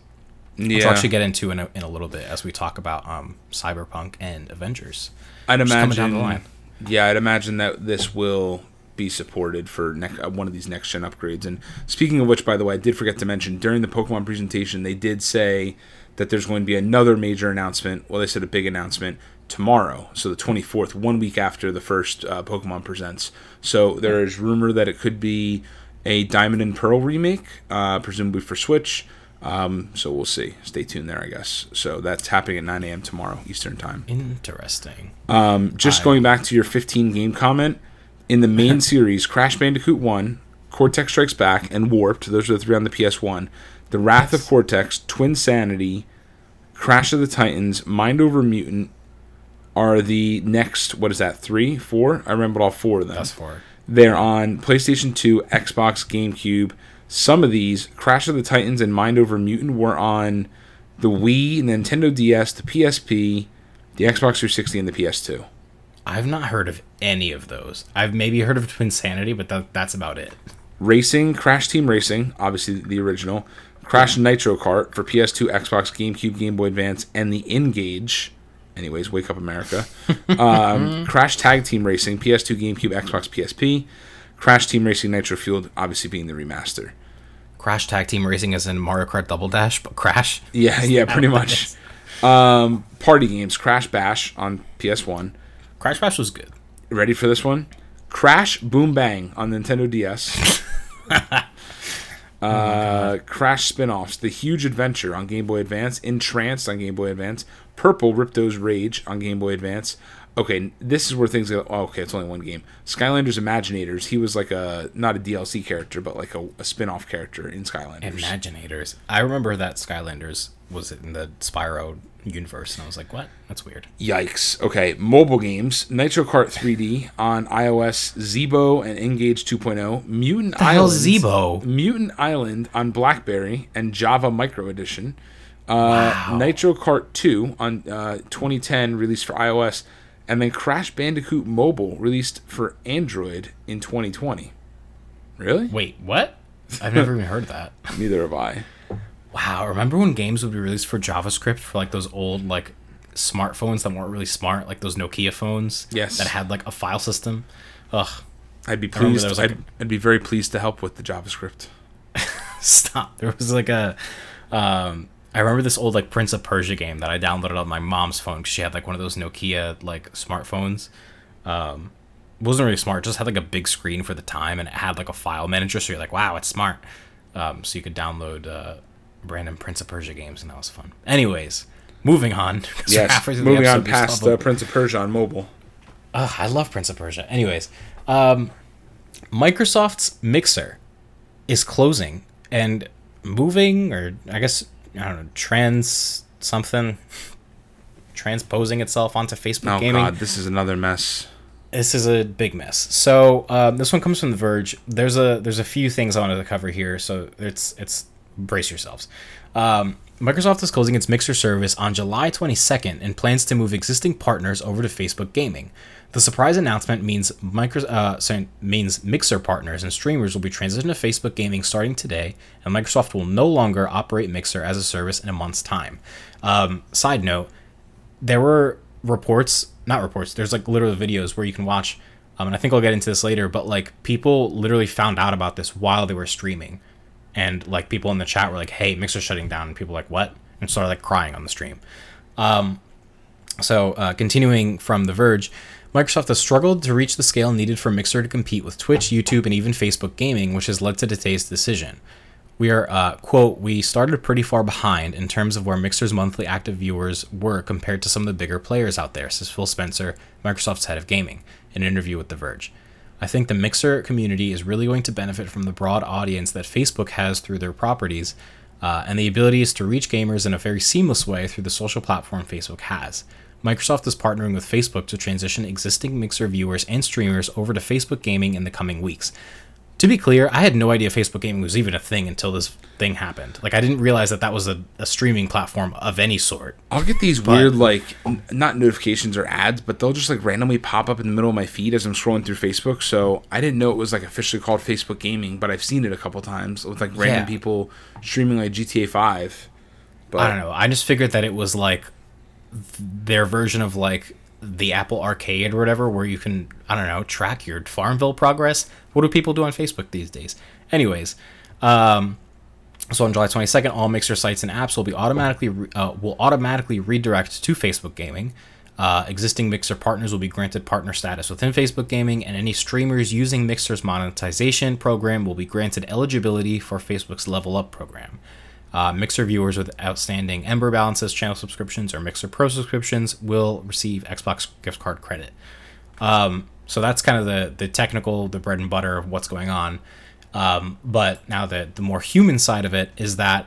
which Yeah, we'll actually get into in a, in a little bit as we talk about um, Cyberpunk and Avengers. I'd imagine. down the line. Yeah, I'd imagine that this will be supported for next, uh, one of these next gen upgrades. And speaking of which, by the way, I did forget to mention during the Pokemon presentation, they did say that there's going to be another major announcement. Well, they said a big announcement tomorrow, so the 24th, one week after the first uh, Pokemon presents. So there is rumor that it could be a Diamond and Pearl remake, uh, presumably for Switch. Um, so we'll see. Stay tuned there, I guess. So that's happening at 9 a.m. tomorrow Eastern time. Interesting. Um, just I- going back to your 15 game comment, in the main series, Crash Bandicoot 1, Cortex Strikes Back, and Warped, those are the three on the PS1. The Wrath of Cortex, Twinsanity, Crash of the Titans, Mind Over Mutant are the next, what is that, three, four? I remembered all four of them. That's for They're on PlayStation 2, Xbox, GameCube. Some of these, Crash of the Titans and Mind Over Mutant, were on the Wii, Nintendo DS, the PSP, the Xbox 360, and the PS2. I've not heard of any of those. I've maybe heard of Twinsanity, but that, that's about it. Racing, Crash Team Racing, obviously the original. Crash Nitro Kart for PS2, Xbox, GameCube, Game Boy Advance, and the N-Gage. Anyways, Wake Up America. Um, Crash Tag Team Racing, PS2, GameCube, Xbox, PSP. Crash Team Racing Nitro Fueled, obviously being the remaster. Crash Tag Team Racing is in Mario Kart Double Dash, but Crash. Yeah, yeah, pretty much. Um, party games, Crash Bash on PS1. Crash Bash was good. Ready for this one? Crash Boom Bang on Nintendo DS. uh, Crash spin-offs: The Huge Adventure on Game Boy Advance, N-Tranced on Game Boy Advance, Purple Ripto's Rage on Game Boy Advance. Okay, this is where things go. Oh, okay, it's only one game. Skylanders Imaginators. He was like a not a DLC character, but like a, a spin-off character in Skylanders. Imaginators. I remember that Skylanders was in the Spyro universe, and I was like, what? That's weird. Yikes. Okay, mobile games. Nitro Kart 3D on iOS, Zeebo and N-Gage 2.0. Mutant Island. Zeebo? Mutant Island on BlackBerry and Java Micro Edition. Uh, Wow. Nitro Kart 2 on uh, 2010, released for iOS. And then Crash Bandicoot Mobile, released for Android in 2020. Really? Wait, what? I've never even heard that. Neither have I. Wow, remember when games would be released for JavaScript for like those old like smartphones that weren't really smart, like those Nokia phones? Yes. That had like a file system. Ugh. I'd be pleased. like, I'd, I'd be very pleased to help with the JavaScript. Stop. There was like a um I remember this old like Prince of Persia game that I downloaded on my mom's phone because she had like one of those Nokia like smartphones. Um, wasn't really smart; just had like a big screen for the time, and it had like a file manager. So you're like, "Wow, it's smart." Um, so you could download uh, random Prince of Persia games, and that was fun. Anyways, moving on. Yes. the Moving on episode, we past uh, Prince of Persia on mobile. Ugh, I love Prince of Persia. Anyways, um, Microsoft's Mixer is closing and moving, or I guess I don't know, trans something, transposing itself onto Facebook Oh Gaming. God, this is another mess. this is a big mess. So um, this one comes from The Verge. There's a there's a few things I wanted to cover here, so it's it's brace yourselves. Um, Microsoft is closing its Mixer service on July 22nd and plans to move existing partners over to Facebook Gaming. The surprise announcement means micro, uh, sorry, means Mixer partners and streamers will be transitioned to Facebook Gaming starting today, and Microsoft will no longer operate Mixer as a service in a month's time. Um, side note: there were reports, not reports. There's like literal videos where you can watch, um, and I think I'll get into this later. But like people literally found out about this while they were streaming, and like people in the chat were like, "Hey, Mixer's shutting down," and people were like, "What?" and started like crying on the stream. Um, so uh, continuing from The Verge. Microsoft has struggled to reach the scale needed for Mixer to compete with Twitch, YouTube, and even Facebook Gaming, which has led to today's decision. We are, uh, quote, we started pretty far behind in terms of where Mixer's monthly active viewers were compared to some of the bigger players out there, says Phil Spencer, Microsoft's head of gaming, in an interview with The Verge. I think the Mixer community is really going to benefit from the broad audience that Facebook has through their properties, uh, and the abilities to reach gamers in a very seamless way through the social platform Facebook has. Microsoft is partnering with Facebook to transition existing Mixer viewers and streamers over to Facebook Gaming in the coming weeks. To be clear, I had no idea Facebook Gaming was even a thing until this thing happened. Like, I didn't realize that that was a, a streaming platform of any sort. I'll get these But- weird like not notifications or ads, but they'll just like randomly pop up in the middle of my feed as I'm scrolling through Facebook. So I didn't know it was like officially called Facebook Gaming, but I've seen it a couple times with like random Yeah. people streaming like GTA Five. But I don't know. I just figured that it was like their version of like the Apple Arcade or whatever, where you can I don't know track your Farmville progress. What do people do on Facebook these days? Anyways, um, so on July 22nd, all Mixer sites and apps will be automatically re- uh, will automatically redirect to Facebook Gaming. Uh, existing Mixer partners will be granted partner status within Facebook Gaming, and any streamers using Mixer's monetization program will be granted eligibility for Facebook's Level Up program. Uh, Mixer viewers with outstanding Ember balances, channel subscriptions, or Mixer Pro subscriptions will receive Xbox gift card credit. Um, so that's kind of the the technical, the bread and butter of what's going on. Um, but now the the more human side of it is that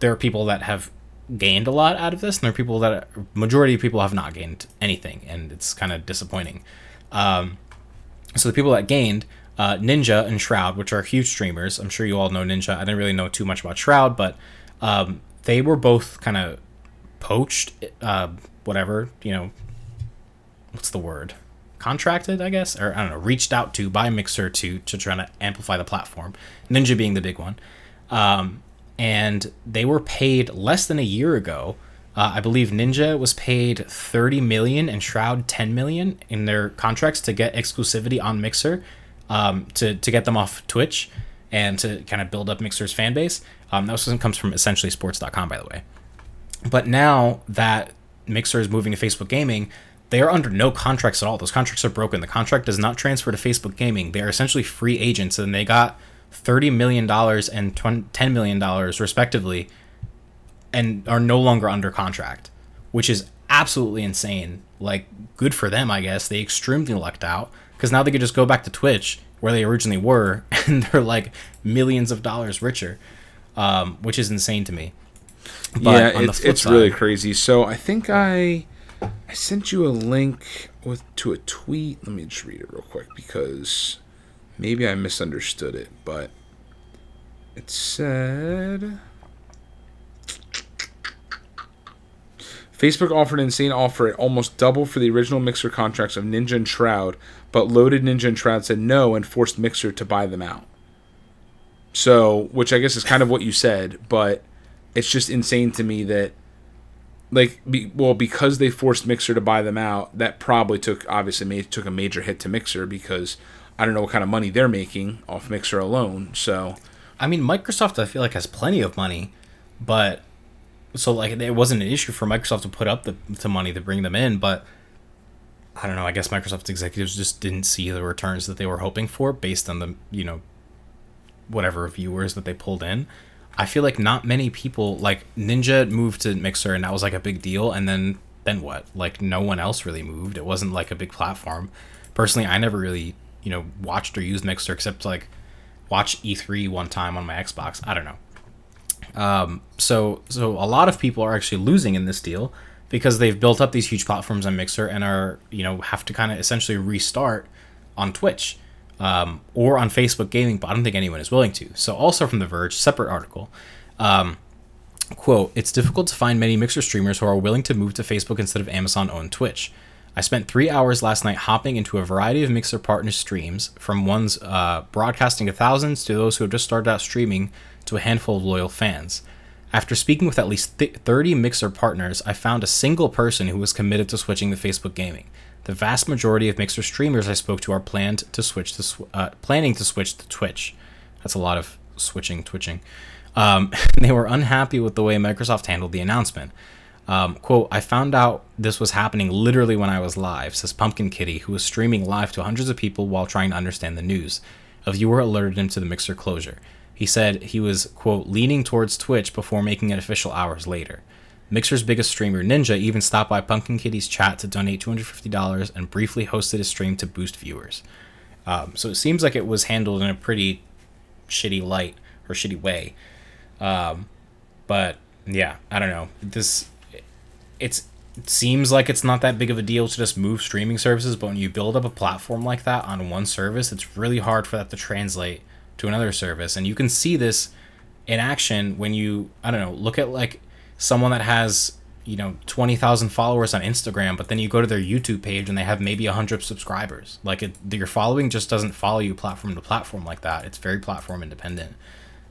there are people that have gained a lot out of this, and there are people that majority of people have not gained anything, and it's kind of disappointing. Um, so the people that gained uh, Ninja and Shroud, which are huge streamers. I'm sure you all know Ninja. I didn't really know too much about Shroud, but um, they were both kind of poached, uh, whatever you know. What's the word? Contracted, I guess, or I don't know, reached out to by Mixer to to try to amplify the platform. Ninja being the big one, um, and they were paid less than a year ago. Uh, I believe Ninja was paid 30 million and Shroud 10 million in their contracts to get exclusivity on Mixer, um, to to get them off Twitch, and to kind of build up Mixer's fan base. Um, that comes from essentially sports.com, by the way. But now that Mixer is moving to Facebook Gaming, they are under no contracts at all. Those contracts are broken. The contract does not transfer to Facebook Gaming. They are essentially free agents, and they got thirty million dollars and ten million dollars respectively, and are no longer under contract, which is absolutely insane. Like, good for them, I guess. They extremely lucked out because now they could just go back to Twitch where they originally were, and they're like millions of dollars richer, um, which is insane to me. yeah, on the it's it's really crazy. So I think I I sent you a link with to a tweet. Let me just read it real quick because maybe I misunderstood it, but it said Facebook offered an insane offer at almost double for the original Mixer contracts of Ninja and Shroud, but loaded Ninja and Shroud said no and forced Mixer to buy them out. So, which I guess is kind of what you said, but it's just insane to me that like be, well because they forced Mixer to buy them out, that probably took obviously took a major hit to Mixer because I don't know what kind of money they're making off Mixer alone. So, I mean, Microsoft, I feel like has plenty of money, but so like it wasn't an issue for Microsoft to put up the, the money to bring them in. But I don't know. I guess Microsoft executives just didn't see the returns that they were hoping for based on the you know whatever viewers that they pulled in. I feel like not many people like Ninja moved to Mixer and that was like a big deal, and then then what? Like no one else really moved. It wasn't like a big platform. Personally, I never really you know watched or used Mixer except like watch E3 one time on my Xbox. I don't know. Um, so so a lot of people are actually losing in this deal because they've built up these huge platforms on Mixer and are you know have to kind of essentially restart on Twitch um, or on Facebook Gaming, but I don't think anyone is willing to. So also from The Verge, separate article. Um, quote, it's difficult to find many Mixer streamers who are willing to move to Facebook instead of Amazon owned Twitch. I spent three hours last night hopping into a variety of Mixer partner streams, from ones uh, broadcasting to thousands to those who have just started out streaming to a handful of loyal fans. After speaking with at least th- 30 Mixer partners, I found a single person who was committed to switching to Facebook Gaming. The vast majority of Mixer streamers I spoke to are planned to switch to sw- uh, planning to switch to Twitch. That's a lot of switching, twitching. Um, they were unhappy with the way Microsoft handled the announcement. Um, quote, I found out this was happening literally when I was live, says Pumpkin Kitty, who was streaming live to hundreds of people while trying to understand the news. A viewer alerted him to the mixer closure. He said he was, quote, leaning towards Twitch before making it official hours later. Mixer's biggest streamer, Ninja, even stopped by Pumpkin Kitty's chat to donate $250 and briefly hosted a stream to boost viewers. Um, so it seems like it was handled in a pretty shitty light or shitty way. Um, but yeah, I don't know. This it seems like it's not that big of a deal to just move streaming services, but when you build up a platform like that on one service, it's really hard for that to translate to another service. And you can see this in action when you I don't know, look at like someone that has you know 20,000 followers on Instagram, but then you go to their YouTube page and they have maybe 100 subscribers. Like it, your following just doesn't follow you platform to platform like that. It's very platform independent.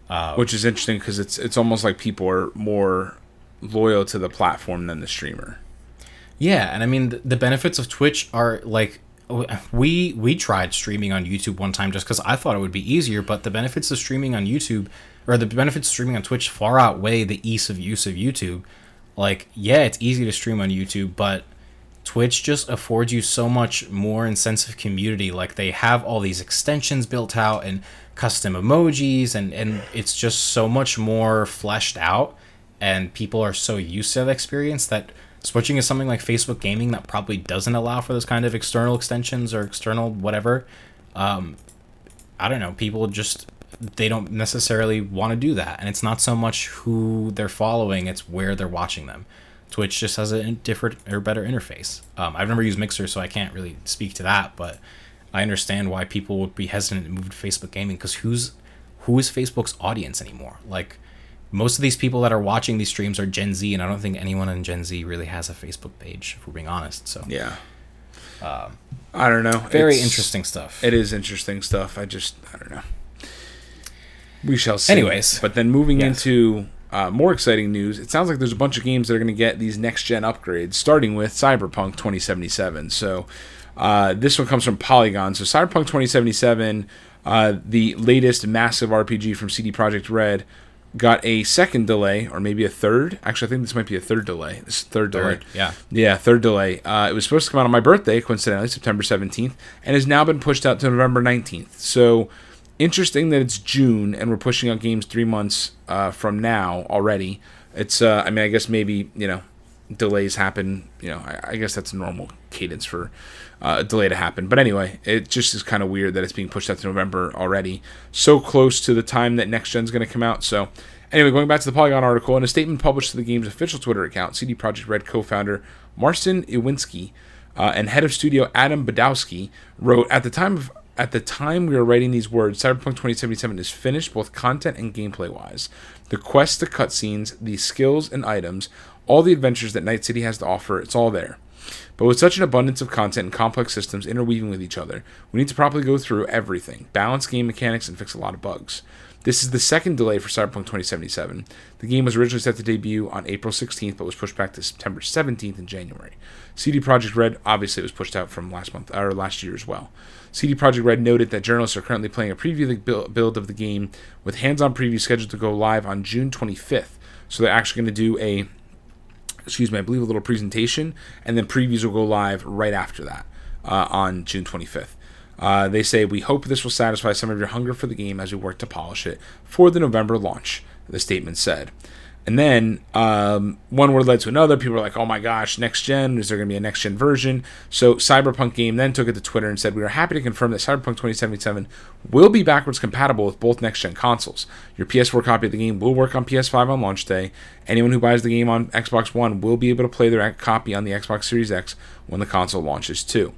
Uh, Which is interesting because it's it's almost like people are more loyal to the platform than the streamer. Yeah, and I mean the, the benefits of Twitch are like we we tried streaming on YouTube one time just because I thought it would be easier, but the benefits of streaming on YouTube or the benefits of streaming on Twitch far outweigh the ease of use of YouTube. Like, yeah, it's easy to stream on YouTube, but Twitch just affords you so much more and sense of community. Like they have all these extensions built out and custom emojis and and it's just so much more fleshed out and people are so used to that experience that switching to something like Facebook gaming that probably doesn't allow for those kind of external extensions or external whatever um, I don't know people just they don't necessarily want to do that and it's not so much who they're following it's where they're watching them Twitch just has a different or better interface. Um, I've never used Mixer, so I can't really speak to that, but I understand why people would be hesitant to move to Facebook gaming because who's who is Facebook's audience anymore? Like most of these people that are watching these streams are Gen Z, and I don't think anyone in Gen Z really has a Facebook page, if we're being honest. So yeah, um, I don't know. Very it's, interesting stuff. It is interesting stuff. I just I don't know. We shall see. Anyways, but then moving yes. into uh, more exciting news, it sounds like there's a bunch of games that are going to get these next gen upgrades, starting with Cyberpunk 2077. So, uh, this one comes from Polygon. So, Cyberpunk 2077, uh, the latest massive RPG from CD Projekt Red, got a second delay, or maybe a third. Actually, I think this might be a third delay. This third delay. Third, yeah. Yeah, third delay. Uh, it was supposed to come out on my birthday, coincidentally, September 17th, and has now been pushed out to November 19th. So, interesting that it's June and we're pushing out games three months uh, from now already. It's, uh, I mean, I guess maybe you know, delays happen. You know, I, I guess that's normal cadence for uh, a delay to happen. But anyway, it just is kind of weird that it's being pushed out to November already, so close to the time that next gen's going to come out. So. Anyway, going back to the Polygon article, in a statement published to the game's official Twitter account, CD Projekt Red co-founder Marcin Iwinski uh, and head of studio Adam Badowski wrote, "At the time of at the time we are writing these words, Cyberpunk 2077 is finished both content and gameplay wise. The quests, the cutscenes, the skills and items, all the adventures that Night City has to offer, it's all there. But with such an abundance of content and complex systems interweaving with each other, we need to properly go through everything, balance game mechanics, and fix a lot of bugs. This is the second delay for Cyberpunk 2077. The game was originally set to debut on April 16th, but was pushed back to September 17th in January. CD Projekt Red obviously was pushed out from last month or last year as well. CD Projekt Red noted that journalists are currently playing a preview build of the game with hands-on preview scheduled to go live on June 25th. So they're actually going to do a excuse me, I believe a little presentation, and then previews will go live right after that uh, on June 25th. Uh, they say, We hope this will satisfy some of your hunger for the game as we work to polish it for the November launch, the statement said. And then um, one word led to another. People were like, "Oh my gosh, next gen! Is there going to be a next gen version?" So Cyberpunk Game then took it to Twitter and said, "We are happy to confirm that Cyberpunk 2077 will be backwards compatible with both next gen consoles. Your PS4 copy of the game will work on PS5 on launch day. Anyone who buys the game on Xbox One will be able to play their copy on the Xbox Series X when the console launches too."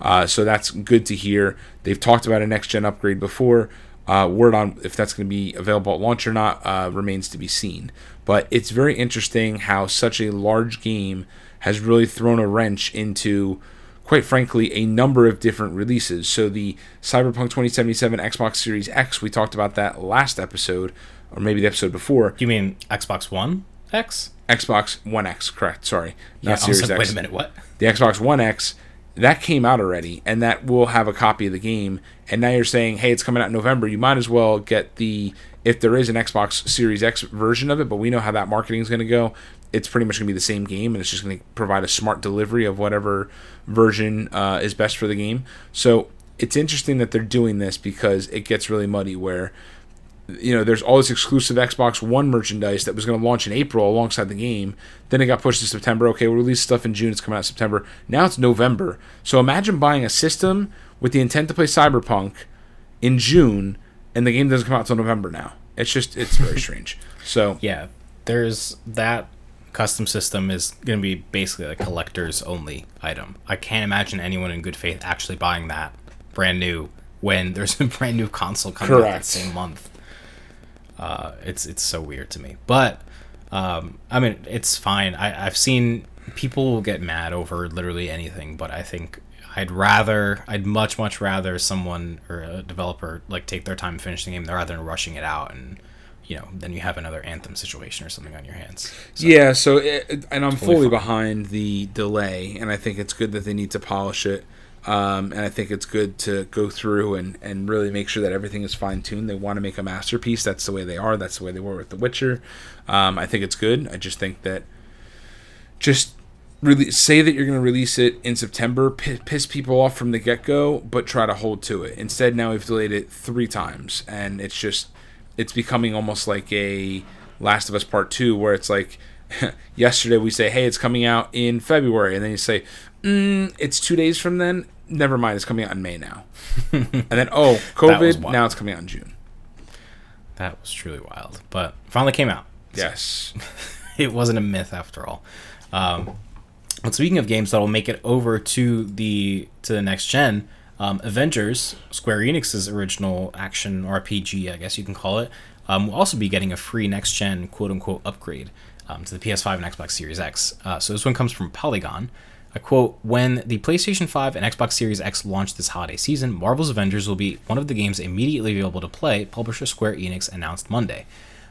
Uh, so that's good to hear. They've talked about a next gen upgrade before. Uh, word on if that's going to be available at launch or not uh, remains to be seen. But it's very interesting how such a large game has really thrown a wrench into, quite frankly, a number of different releases. So the Cyberpunk 2077 Xbox Series X, we talked about that last episode, or maybe the episode before. You mean Xbox One X? Xbox One X, correct? Sorry, not yeah, Series like, X. Wait a minute, what? The Xbox One X that came out already, and that will have a copy of the game. And now you're saying, hey, it's coming out in November. You might as well get the if there is an Xbox Series X version of it, but we know how that marketing is going to go. It's pretty much going to be the same game, and it's just going to provide a smart delivery of whatever version uh, is best for the game. So it's interesting that they're doing this because it gets really muddy where you know, there's all this exclusive Xbox One merchandise that was going to launch in April alongside the game. Then it got pushed to September. Okay, we'll release stuff in June. It's coming out in September. Now it's November. So imagine buying a system with the intent to play Cyberpunk in June, and the game doesn't come out until November now. It's just, it's very strange. So yeah, there's that custom system is going to be basically a collector's only item. I can't imagine anyone in good faith actually buying that brand new when there's a brand new console coming Correct. out that same month. Uh, it's it's so weird to me. But um, I mean, it's fine. I, I've seen people get mad over literally anything, but I think I'd rather, I'd much much rather someone or a developer like take their time finishing the game rather than rushing it out and you know, then you have another anthem situation or something on your hands. So, yeah, so it, and I'm totally fully behind the delay, and I think it's good that they need to polish it. Um, and I think it's good to go through and, and really make sure that everything is fine tuned. They want to make a masterpiece. That's the way they are. That's the way they were with The Witcher. Um, I think it's good. I just think that just really say that you're going to release it in September, piss people off from the get go, but try to hold to it. Instead, now we've delayed it three times, and it's just it's becoming almost like a Last of Us Part Two, where it's like yesterday we say, hey, it's coming out in February, and then you say, mm, it's two days from then never mind, it's coming out in May now. and then oh, COVID, now it's coming out in June. That was truly wild, but finally came out. Yes, it wasn't a myth after all. Um, but speaking of games that will make it over to the to the next gen, um, Avengers, Square Enix's original action RPG, I guess you can call it, um, will also be getting a free next gen quote unquote upgrade um, to the PS5 and Xbox Series X. Uh, so this one comes from Polygon. I quote, when the PlayStation 5 and Xbox Series X launch this holiday season, Marvel's Avengers will be one of the games immediately available to play, publisher Square Enix announced Monday.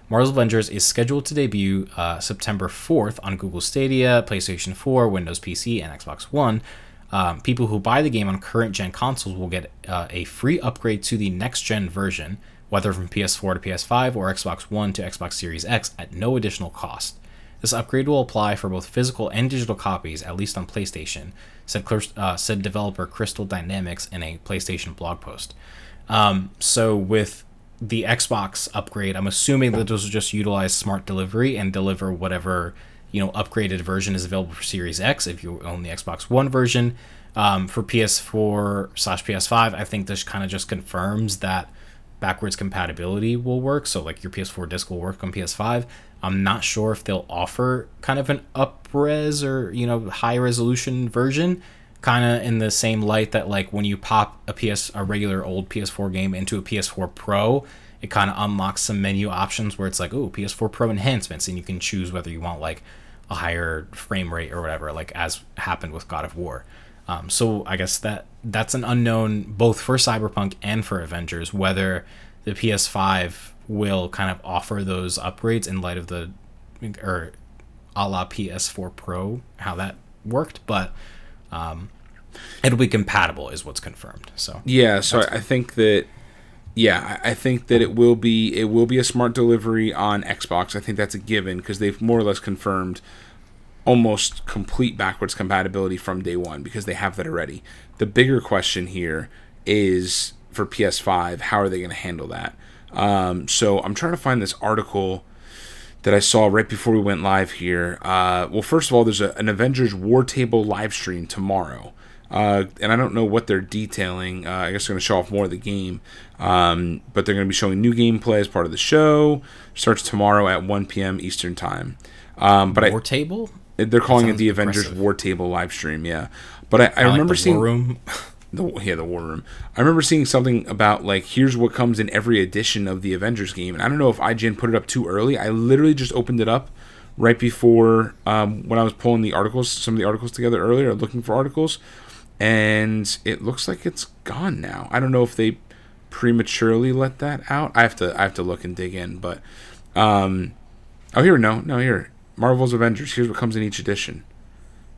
Marvel's Avengers is scheduled to debut uh, September 4th on Google Stadia, PlayStation 4, Windows PC, and Xbox One. Um, people who buy the game on current gen consoles will get uh, a free upgrade to the next gen version, whether from PS4 to PS5 or Xbox One to Xbox Series X, at no additional cost. This upgrade will apply for both physical and digital copies, at least on PlayStation, said, uh, said developer Crystal Dynamics in a PlayStation blog post. Um, so with the Xbox upgrade, I'm assuming that those will just utilize smart delivery and deliver whatever you know upgraded version is available for Series X if you own the Xbox One version. Um, for PS4 slash PS5, I think this kind of just confirms that backwards compatibility will work. So like your PS4 disc will work on PS5. I'm not sure if they'll offer kind of an upres or you know high resolution version, kind of in the same light that like when you pop a PS a regular old PS4 game into a PS4 Pro, it kind of unlocks some menu options where it's like oh PS4 Pro enhancements and you can choose whether you want like a higher frame rate or whatever, like as happened with God of War. Um, so I guess that that's an unknown both for Cyberpunk and for Avengers whether the PS5 will kind of offer those upgrades in light of the or a la PS4 Pro, how that worked, but um, it'll be compatible is what's confirmed. So yeah, so I think that yeah, I think that it will be it will be a smart delivery on Xbox. I think that's a given because they've more or less confirmed almost complete backwards compatibility from day one because they have that already. The bigger question here is for PS5, how are they going to handle that? Um, so I'm trying to find this article that I saw right before we went live here. Uh, well, first of all, there's a, an Avengers War Table live stream tomorrow. Uh, and I don't know what they're detailing. Uh, I guess they're going to show off more of the game. Um, but they're going to be showing new gameplay as part of the show. Starts tomorrow at 1 p.m. Eastern Time. Um, but War I, table? they're calling it the Avengers impressive. War Table live stream. Yeah, but I, I Kinda like remember seeing room. the yeah the war room. I remember seeing something about like here's what comes in every edition of the Avengers game, and I don't know if IGN put it up too early. I literally just opened it up right before um, when I was pulling the articles, some of the articles together earlier, looking for articles, and it looks like it's gone now. I don't know if they prematurely let that out. I have to I have to look and dig in, but um, oh here no no here Marvel's Avengers. Here's what comes in each edition.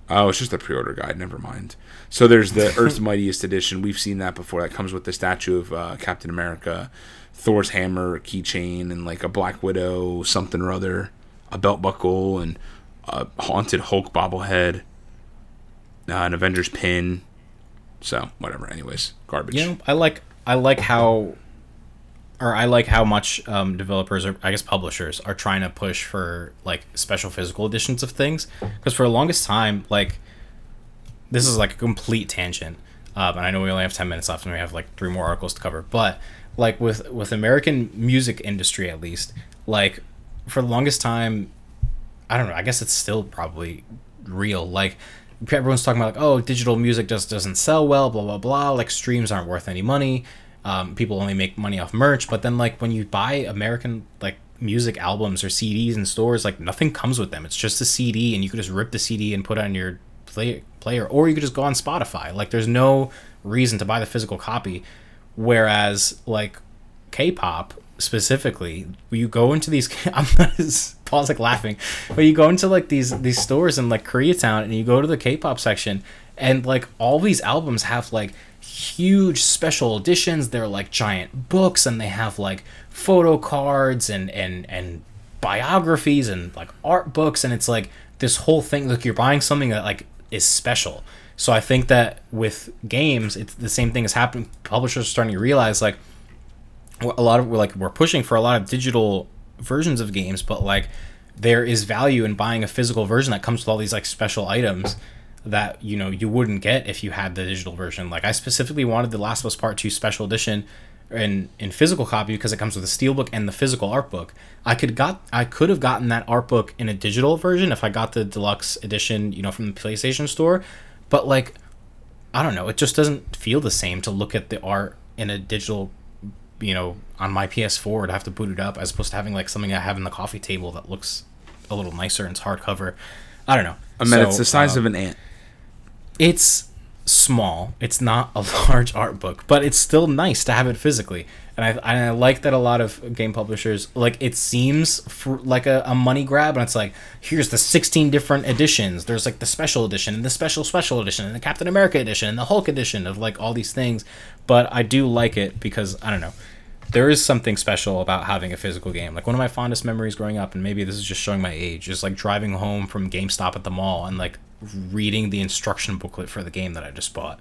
Oh, it's just a pre-order guide. Never mind. So there's the Earth's Mightiest edition. We've seen that before. That comes with the statue of uh, Captain America, Thor's hammer, keychain, and like a Black Widow, something or other, a belt buckle, and a haunted Hulk bobblehead, uh, an Avengers pin. So whatever. Anyways, garbage. You know, I like I like how or I like how much um, developers or I guess publishers are trying to push for like special physical editions of things. Because for the longest time like this is like a complete tangent. Um, and I know we only have 10 minutes left and we have like three more articles to cover but like with with American music industry at least like for the longest time I don't know I guess it's still probably real. Like everyone's talking about like oh digital music just doesn't sell well blah blah blah. Like streams aren't worth any money um, people only make money off merch but then like when you buy american like music albums or cds in stores like nothing comes with them. It's just a cd and you could just rip the cd and put it on your play- player or you could just go on spotify. Like there's no reason to buy the physical copy. Whereas like k-pop specifically you go into these i'm paul's like laughing but you go into like these these stores in like koreatown and you go to the k-pop section and like all these albums have like huge special editions. They're like giant books and they have like photo cards and and and biographies and like art books and it's like this whole thing like you're buying something that like is special. So i think that with games it's the same thing is happening. Publishers are starting to realize like a lot of we're like we're pushing for a lot of digital versions of games but like there is value in buying a physical version that comes with all these like special items that you know you wouldn't get if you had the digital version like i specifically wanted the last of us part 2 special edition in in physical copy because it comes with a steelbook and the physical art book i could got i could have gotten that art book in a digital version if i got the deluxe edition you know from the playstation store but like i don't know it just doesn't feel the same to look at the art in a digital you know, on my PS4 to have to boot it up as opposed to having like something I have in the coffee table that looks a little nicer and it's hardcover. I don't know. I mean, it's the size uh, of an ant. It's small. It's not a large art book, but it's still nice to have it physically. And I, and I like that a lot of game publishers like it seems like a, a money grab, and it's like here's the 16 different editions. There's like the special edition and the special special edition and the Captain America edition and the Hulk edition of like all these things. But I do like it because I don't know there is something special about having a physical game. Like one of my fondest memories growing up, and maybe this is just showing my age, is like driving home from GameStop at the mall and like reading the instruction booklet for the game that I just bought.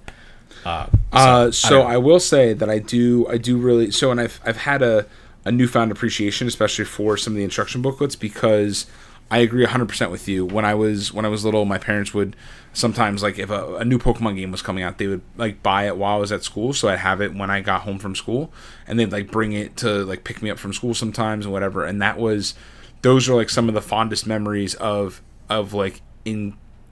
Uh, so, Uh, so don't I, will say that I do I do really so and I've I've had a, a newfound appreciation especially for some of the instruction booklets because I agree 100% with you. When I was when I was little, my parents would sometimes like if a, a new Pokemon game was coming out, they would like buy it while I was at school, so I'd have it when I got home from school, and they'd like bring it to like pick me up from school sometimes and whatever. And that was those are like some of the fondest memories of of like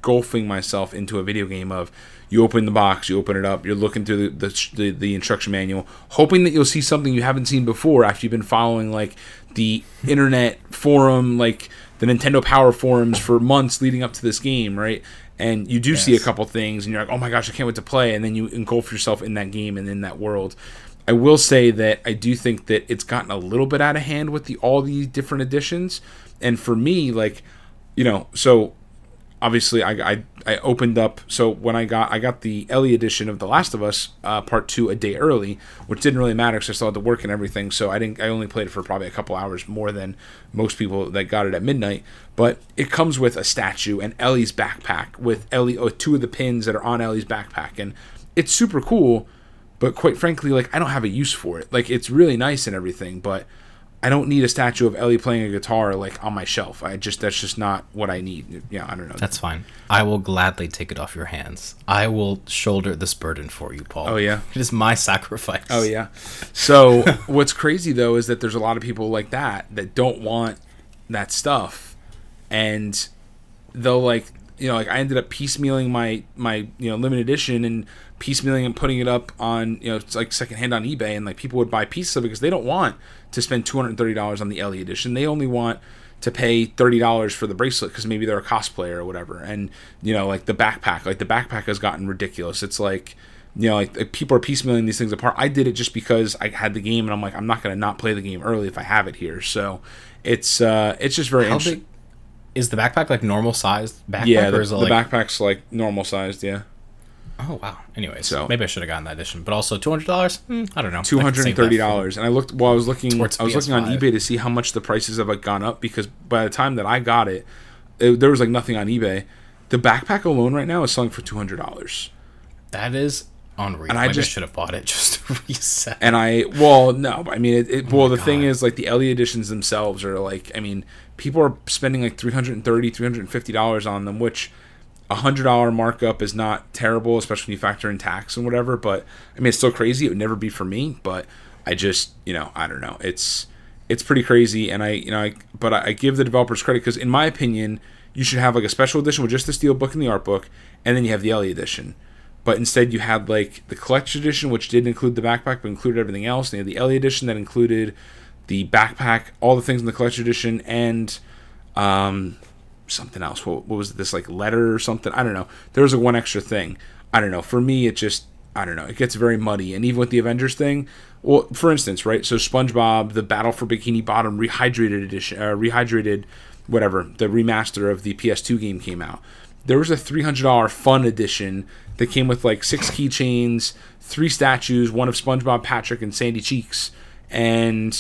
engulfing myself into a video game of you open the box, you open it up, you're looking through the the, the, the instruction manual, hoping that you'll see something you haven't seen before after you've been following like the internet forum, like the Nintendo Power forums for months leading up to this game, right? And you do see a couple things, and you're like, "Oh my gosh, I can't wait to play!" And then you engulf yourself in that game and in that world. I will say that I do think that it's gotten a little bit out of hand with the all these different editions, and for me, like, you know, so obviously I, I I opened up so when I got I got the Ellie edition of The Last of Us uh, Part Two a day early, which didn't really matter because I still had to work and everything. So I didn't I only played it for probably a couple hours more than most people that got it at midnight. But it comes with a statue and Ellie's backpack with Ellie oh, two of the pins that are on Ellie's backpack, and it's super cool. But quite frankly, like I don't have a use for it. Like it's really nice and everything, but I don't need a statue of Ellie playing a guitar like on my shelf. I just that's just not what I need. Yeah, I don't know. That's fine. I will gladly take it off your hands. I will shoulder this burden for you, Paul. Oh, yeah? It is my sacrifice. Oh yeah. So what's crazy though is that there's a lot of people like that that don't want that stuff, and they'll like you know like I ended up piecemealing my my you know limited edition and piecemealing and putting it up on you know it's like secondhand on eBay and like people would buy pieces of it because they don't want to spend two hundred thirty dollars on the Ellie edition. They only want to pay thirty dollars for the bracelet because maybe they're a cosplayer or whatever. And you know like the backpack, like the backpack has gotten ridiculous. It's like you know, like, like, people are piecemealing these things apart. I did it just because I had the game, and I'm like, I'm not gonna not play the game early if I have it here. So it's uh, it's just very How interesting. big is the backpack? Like normal sized backpack? Yeah, or the, the like, backpack's like normal sized. Yeah, Oh wow. Anyways, So- maybe I should have gotten that edition. But also two hundred dollars. Hmm, I don't know. two hundred and thirty dollars. And I looked while I was looking. Towards I was looking on eBay to see how much the prices have like gone up because by the time that I got it, it there was like nothing on eBay. The backpack alone right now is selling for two hundred dollars. That is unreal. And I maybe I just- should have bought it just to reset. And I well no, I mean it. it oh well, the thing Oh is like the Ellie editions themselves are like I mean people are spending like 330 350 dollars on them, which a hundred dollar markup is not terrible, especially when you factor in tax and whatever. But I mean, it's still crazy. It would never be for me, but I just, you know, I don't know. It's it's pretty crazy, and I, you know, I, but I, I give the developers credit because, in my opinion, you should have like a special edition with just the steel book and the art book, and then you have the Ellie edition. But instead, you had like the collection edition, which didn't include the backpack, but included everything else. And you had the Ellie edition that included the backpack, all the things in the collection edition, and um, something else. What, what was this like letter or something? I don't know. There was a one extra thing. I don't know. For me, it just I don't know. It gets very muddy, and even with the Avengers thing. Well, for instance, right? So SpongeBob, the Battle for Bikini Bottom rehydrated edition, uh, rehydrated, whatever, the remaster of the PS2 game came out. There was a three hundred dollar fun edition that came with like six keychains, three statues, one of SpongeBob, Patrick, and Sandy Cheeks, and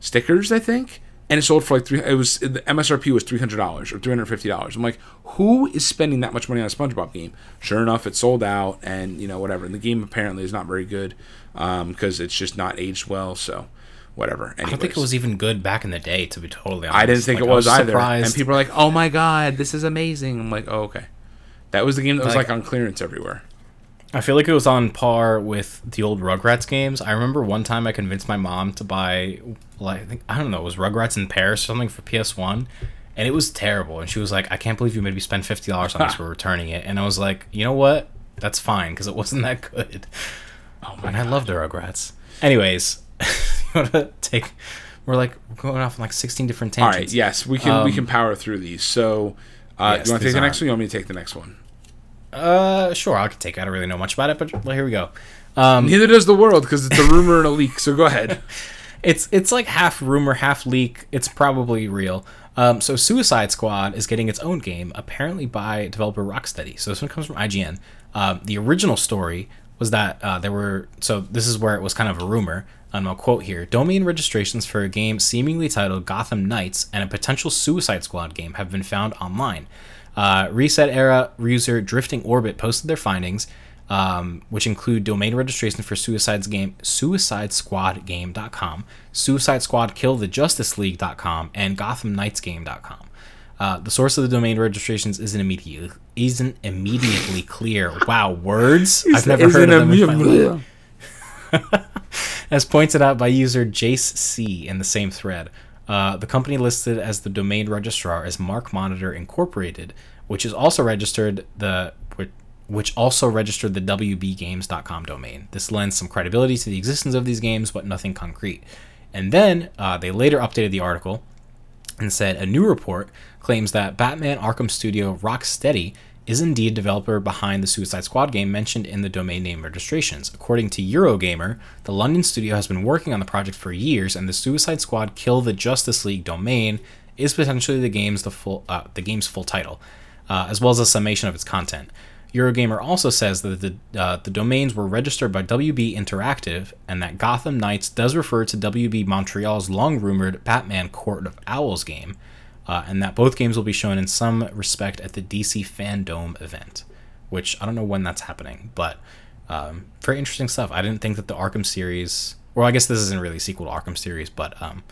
stickers, I think. And it sold for like three. It was the MSRP was three hundred dollars or three hundred fifty dollars. I'm like, who is spending that much money on a SpongeBob game? Sure enough, it sold out, and you know whatever. And the game apparently is not very good um, because it's just not aged well. So whatever. I don't think it was even good back in the day, to be totally honest. I didn't think Like, it was, either. surprised. And people are like, "Oh my god, this is amazing." I'm like, "Oh okay." That was the game that was Like- like on clearance everywhere. I feel like it was on par with the old Rugrats games. I remember one time I convinced my mom to buy, like, I think I don't know, it was Rugrats in Paris or something for PS One, and it was terrible. And she was like, "I can't believe you made me spend fifty dollars on this. We're returning it." And I was like, "You know what? That's fine because it wasn't that good." Oh my And I love the Rugrats. Anyways, you want to take? We're like we're going off on like sixteen different tangents. right, yes, we can we Um, can power through these. So, uh, yes, you want to take the next one? You want me to take the next one? Uh, sure. I can take. it. I don't really know much about it, but well, here we go. Um, Neither does the world because it's a rumor and a leak. So go ahead. It's it's like half rumor, half leak. It's probably real. Um, so Suicide Squad is getting its own game, apparently by developer Rocksteady. So this one comes from IGN. Um, the original story was that uh, there were so this is where it was kind of a rumor. And I'll quote here: Domain registrations for a game seemingly titled Gotham Knights and a potential Suicide Squad game have been found online. Uh, ResetEra user Drifting Orbit posted their findings um, which include domain registration for Suicide's game, SuicideSquadGame.com, Suicide Squad Kill the Justice League.com, and Gotham Knights Game.com. Uh, the source of the domain registrations isn't immediately isn't immediately clear. Wow, words I've never heard of them. As pointed out by user Jace C in the same thread, uh, the company listed as the domain registrar is MarkMonitor Incorporated, which is also registered the which- also registered the WBGames.com domain. This lends some credibility to the existence of these games, but nothing concrete. And then uh, they later updated the article and said a new report claims that Batman Arkham Studio Rocksteady is indeed developer behind the Suicide Squad game mentioned in the domain name registrations. According to Eurogamer, the London studio has been working on the project for years, and the Suicide Squad Kill the Justice League domain is potentially the game's the full uh, the game's full title, uh, as well as a summation of its content. Eurogamer also says that the uh, the domains were registered by WB Interactive, and that Gotham Knights does refer to WB Montreal's long rumored Batman Court of Owls game, uh, and that both games will be shown in some respect at the DC Fandome event, which I don't know when that's happening, but um, very interesting stuff. I didn't think that the Arkham series, well, I guess this isn't really a sequel to Arkham series, but um,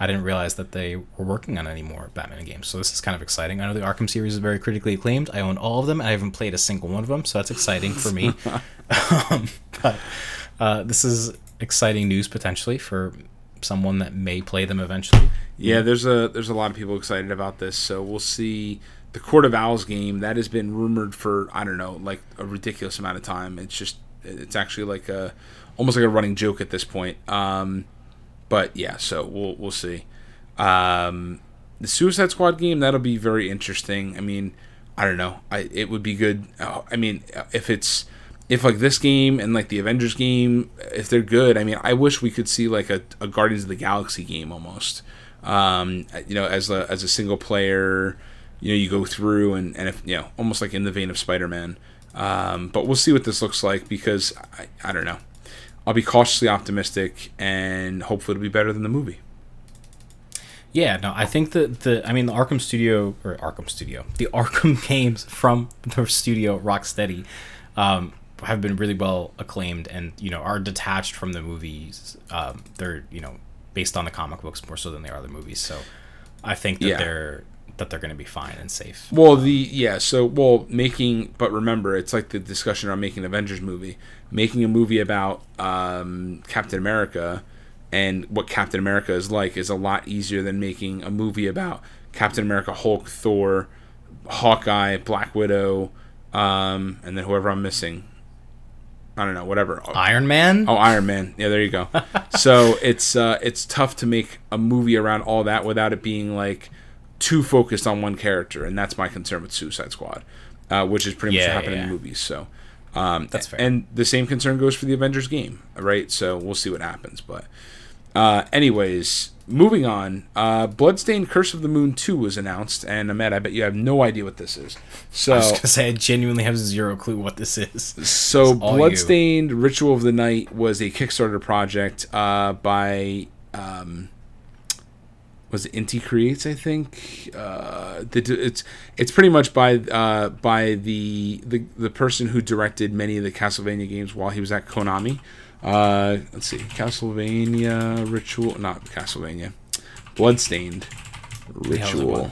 I didn't realize that they were working on any more Batman games. So this is kind of exciting. I know the Arkham series is very critically acclaimed. I own all of them. I haven't played a single one of them, so that's exciting for me. um, but uh, this is exciting news potentially for someone that may play them eventually. Yeah, there's a there's a lot of people excited about this, so we'll see the Court of Owls game that has been rumored for I don't know like a ridiculous amount of time. It's just it's actually like a almost like a running joke at this point. Um, but yeah, so we'll we'll see. Um, the Suicide Squad game that'll be very interesting. I mean, I don't know. I it would be good. Uh, I mean, if it's if like this game and like the Avengers game, if they're good, I mean, I wish we could see like a, a Guardians of the Galaxy game almost. Um, you know, as a as a single player, you know, you go through and and if you know, almost like in the vein of Spider Man. Um, but we'll see what this looks like because I, I don't know. I'll be cautiously optimistic and hopefully it'll be better than the movie. Yeah, no, I think that the I mean the Arkham Studio or Arkham Studio, the Arkham games from the studio Rocksteady, um, have been really well acclaimed and you know are detached from the movies. Um, they're you know based on the comic books more so than they are the movies. So I think that Yeah. they're that they're going to be fine and safe. Well, the yeah, so well making, but remember, it's like the discussion on making an Avengers movie, making a movie about um, Captain America and what Captain America is like is a lot easier than making a movie about Captain America, Hulk, Thor, Hawkeye, Black Widow, um, and then whoever I'm missing. I don't know, whatever. Iron Man. Oh, Iron Man. Yeah, there you go. so it's uh, it's tough to make a movie around all that without it being like too focused on one character, and that's my concern with Suicide Squad, uh, which is pretty much Yeah, what happened in yeah. the movies. So um, That's fair. And the same concern goes for the Avengers game, right? So we'll see what happens. But uh, anyways, moving on. Uh, Bloodstained: Curse of the Moon Two was announced, and Ahmed, I bet you have no idea what this is. So I was gonna say I genuinely have zero clue what this is. so all you. Bloodstained Ritual of the Night was a Kickstarter project uh, by um, was it Inti Creates, I think. Uh, the, it's it's pretty much by uh, by the, the the person who directed many of the Castlevania games while he was at Konami. Uh, let's see, Castlevania Ritual, not Castlevania, Bloodstained hell is it Ritual.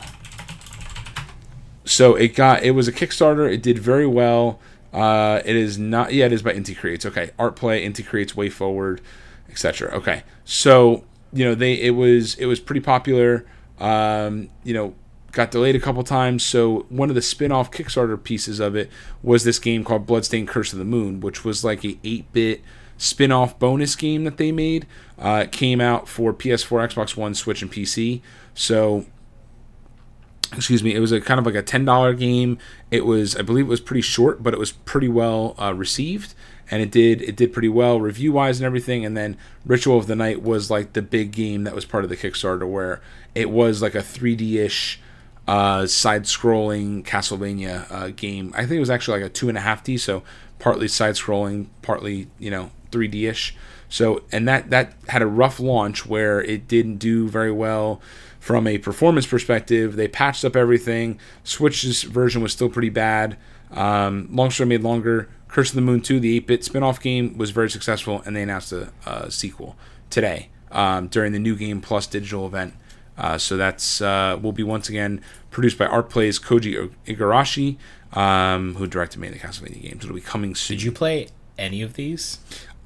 So it got it was a Kickstarter. It did very well. Uh, it is not. Yeah, it is by Inti Creates. Okay, Art Play, Inti Creates, Way Forward, etc. Okay, so you know they it was it was pretty popular. Um, you know, got delayed a couple times. So one of the spin-off Kickstarter pieces of it was this game called Bloodstained Curse of the Moon, which was like a 8-bit spin-off bonus game that they made. Uh, it came out for PS4, Xbox One, Switch, and PC. So excuse me, it was a kind of like a ten dollar game. It was, I believe, it was pretty short, but it was pretty well uh, received, and it did it did pretty well review wise and everything. And then Ritual of the Night was like the big game that was part of the Kickstarter, where it was like a three D ish. Uh, side-scrolling Castlevania uh, game. I think it was actually like a two and a half D, so partly side-scrolling, partly you know 3D ish. So and that that had a rough launch where it didn't do very well from a performance perspective. They patched up everything. Switch's version was still pretty bad. Um, long story made longer. Curse of the Moon 2, the 8-bit spin-off game, was very successful, and they announced a, a sequel today um, during the New Game Plus digital event. Uh, so that's uh, will be once again produced by Art Plays Koji Igarashi, um, who directed many of the Castlevania games. It'll be coming soon. Did you play any of these?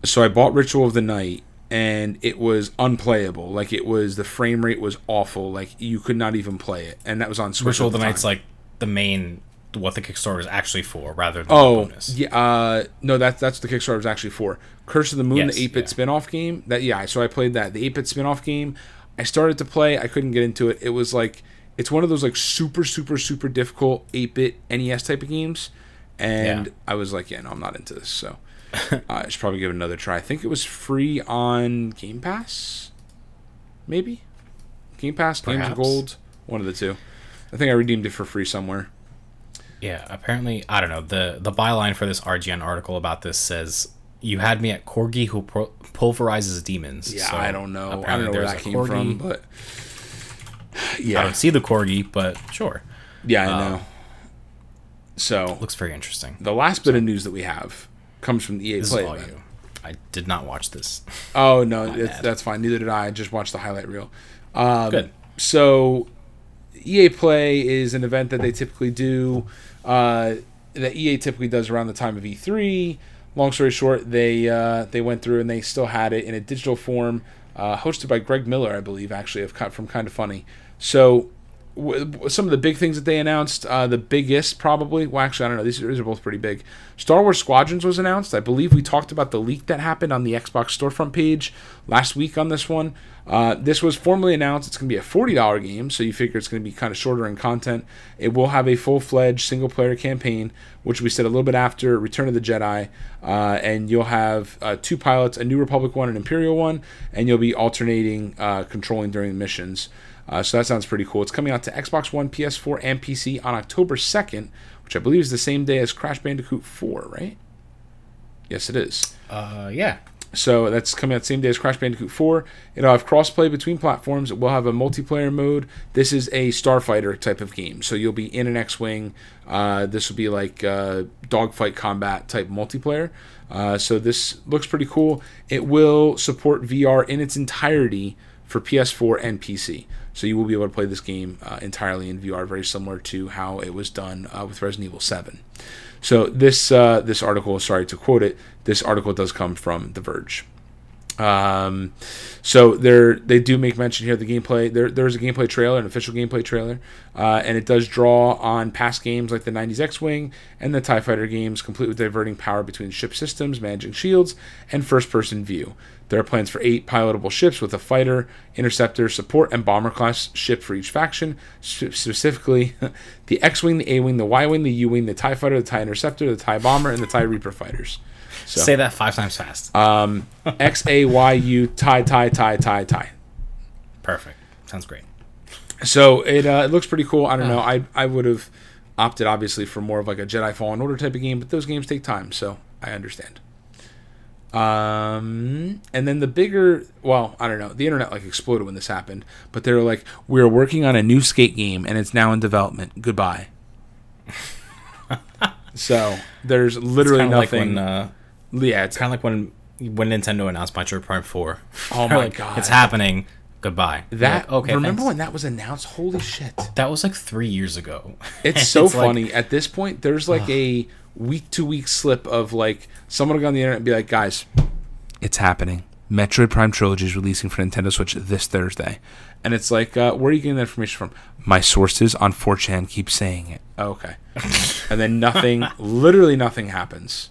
So I bought Ritual of the Night and it was unplayable. Like it was the frame rate was awful. Like you could not even play it, and that was on Switch. Ritual of the time. Night's like the main what the Kickstarter is actually for, rather than Oh, the bonus. yeah. Uh, no, that's that's what the Kickstarter was actually for. Curse of the Moon, Yes, the eight bit yeah. spin-off game. That yeah, so I played that. The eight bit spin-off game. I started to play. I couldn't get into it. It was like it's one of those like super super super difficult eight bit NES type of games, and Yeah. I was like, yeah, no, I'm not into this. So uh, I should probably give it another try. I think it was free on Game Pass, maybe Game Pass, Games of Gold, one of the two. I think I redeemed it for free somewhere. Yeah, apparently, I don't know. The the byline for this RGN article about this says, "You had me at corgi who pro- pulverizes demons." Yeah, So I don't know. I don't know where there's that came corgi. from, but yeah, I don't see the corgi, but sure, yeah, I uh, know. So looks very interesting. the last bit of news that we have comes from the EA This Play is all event. you. I did not watch this. Oh no, it's, that's fine. Neither did I. I just watched the highlight reel. Um, Good. So, EA Play is an event that they typically do. Uh, that EA typically does around the time of E3. Long story short, they uh, they went through and they still had it in a digital form, uh, hosted by Greg Miller, I believe, actually, of from Kind of Funny. So, some of the big things that they announced, uh, the biggest probably, well, actually, I don't know. These, these are both pretty big. Star Wars Squadrons was announced. I believe we talked about the leak that happened on the Xbox storefront page last week on this one. Uh, this was formally announced. It's going to be a $40 game, so you figure it's going to be kind of shorter in content. It will have a full fledged single player campaign, which we said a little bit after Return of the Jedi. Uh, and you'll have uh, two pilots, a New Republic one, an Imperial one, and you'll be alternating uh, controlling during missions. Uh, so that sounds pretty cool. It's coming out to Xbox One, PS4, and PC on October 2nd, which I believe is the same day as Crash Bandicoot 4, right? Yes, it is. Uh, yeah. So that's coming out the same day as Crash Bandicoot 4. It'll have crossplay between platforms. It will have a multiplayer mode. This is a starfighter type of game. So you'll be in an X-wing. Uh, this will be like uh, dogfight combat type multiplayer. Uh, so this looks pretty cool. It will support VR in its entirety for PS4 and PC. So you will be able to play this game uh, entirely in VR, very similar to how it was done uh, with Resident Evil 7. So this uh, this article, sorry to quote it, this article does come from The Verge. Um, so there they do make mention here of the gameplay. There there's a gameplay trailer, an official gameplay trailer, uh, and it does draw on past games like the 90s X-wing and the Tie Fighter games, complete with diverting power between ship systems, managing shields, and first-person view. There are plans for eight pilotable ships with a fighter, interceptor, support, and bomber class ship for each faction. Specifically, the X-wing, the A-wing, the Y-wing, the U-wing, the Tie Fighter, the Tie Interceptor, the Tie Bomber, and the Tie Reaper fighters. So. Say that five times fast. Um, X A Y U tie tie tie tie tie. Perfect. Sounds great. So it uh, it looks pretty cool. I don't know. I I would have opted obviously for more of like a Jedi Fallen Order type of game, but those games take time, so I understand. Um, and then the bigger, well, I don't know. The internet like exploded when this happened, but they were like, "We're working on a new skate game, and it's now in development. Goodbye." so there's literally of like nothing. when, uh, yeah, it's kind of like when when Nintendo announced Metroid Prime Four. Oh my like, God. it's happening. Goodbye. That. like, okay. remember thanks. when that was announced? Holy shit! that was like three years ago. It's so like- funny. At this point, there's like a week to week slip of like someone will go on the internet and be like, guys, it's happening. Metroid Prime Trilogy is releasing for Nintendo Switch this Thursday. And it's like, uh, where are you getting that information from? My sources on 4chan keep saying it. Oh, okay. and then nothing, literally nothing happens.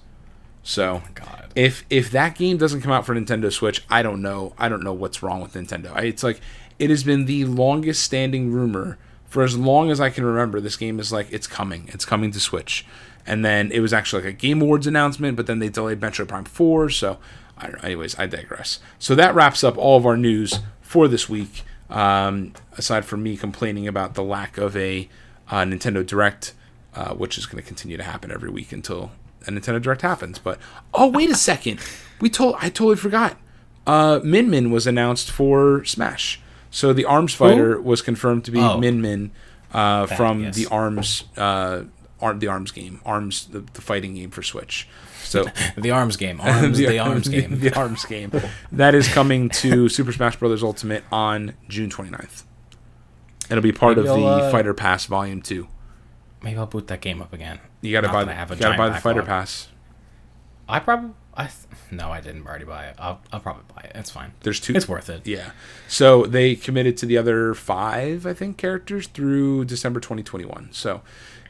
So, God. if if that game doesn't come out for Nintendo Switch, I don't know. I don't know what's wrong with Nintendo. I, it's like it has been the longest standing rumor for as long as I can remember. This game is like it's coming. It's coming to Switch. And then it was actually like a Game Awards announcement, but then they delayed Metroid Prime 4. So, I don't know. Anyways, I digress. So that wraps up all of our news for this week. Um, aside from me complaining about the lack of a uh, Nintendo Direct, uh, which is going to continue to happen every week until a Nintendo Direct happens. But oh, wait a second, we told I totally forgot. Uh, Min Min was announced for Smash. So the Arms fighter was confirmed to be Oh. Min Min uh, from yes. the Arms uh, Arm the Arms game, Arms the, the fighting game for Switch. So The arms game. Arms. the, arms game. the arms game. That is coming to Super Smash Bros. Ultimate on June 29th. It'll be part Maybe of the uh, Fighter Pass Volume 2. Maybe I'll boot that game up again. You gotta Not buy the, I have a you gotta buy the Fighter. Pass. I probably. I th- no, I didn't already buy it. I'll, I'll probably buy it. It's fine. There's two. It's worth it. Yeah. So they committed to the other five, I think, characters through December 2021. So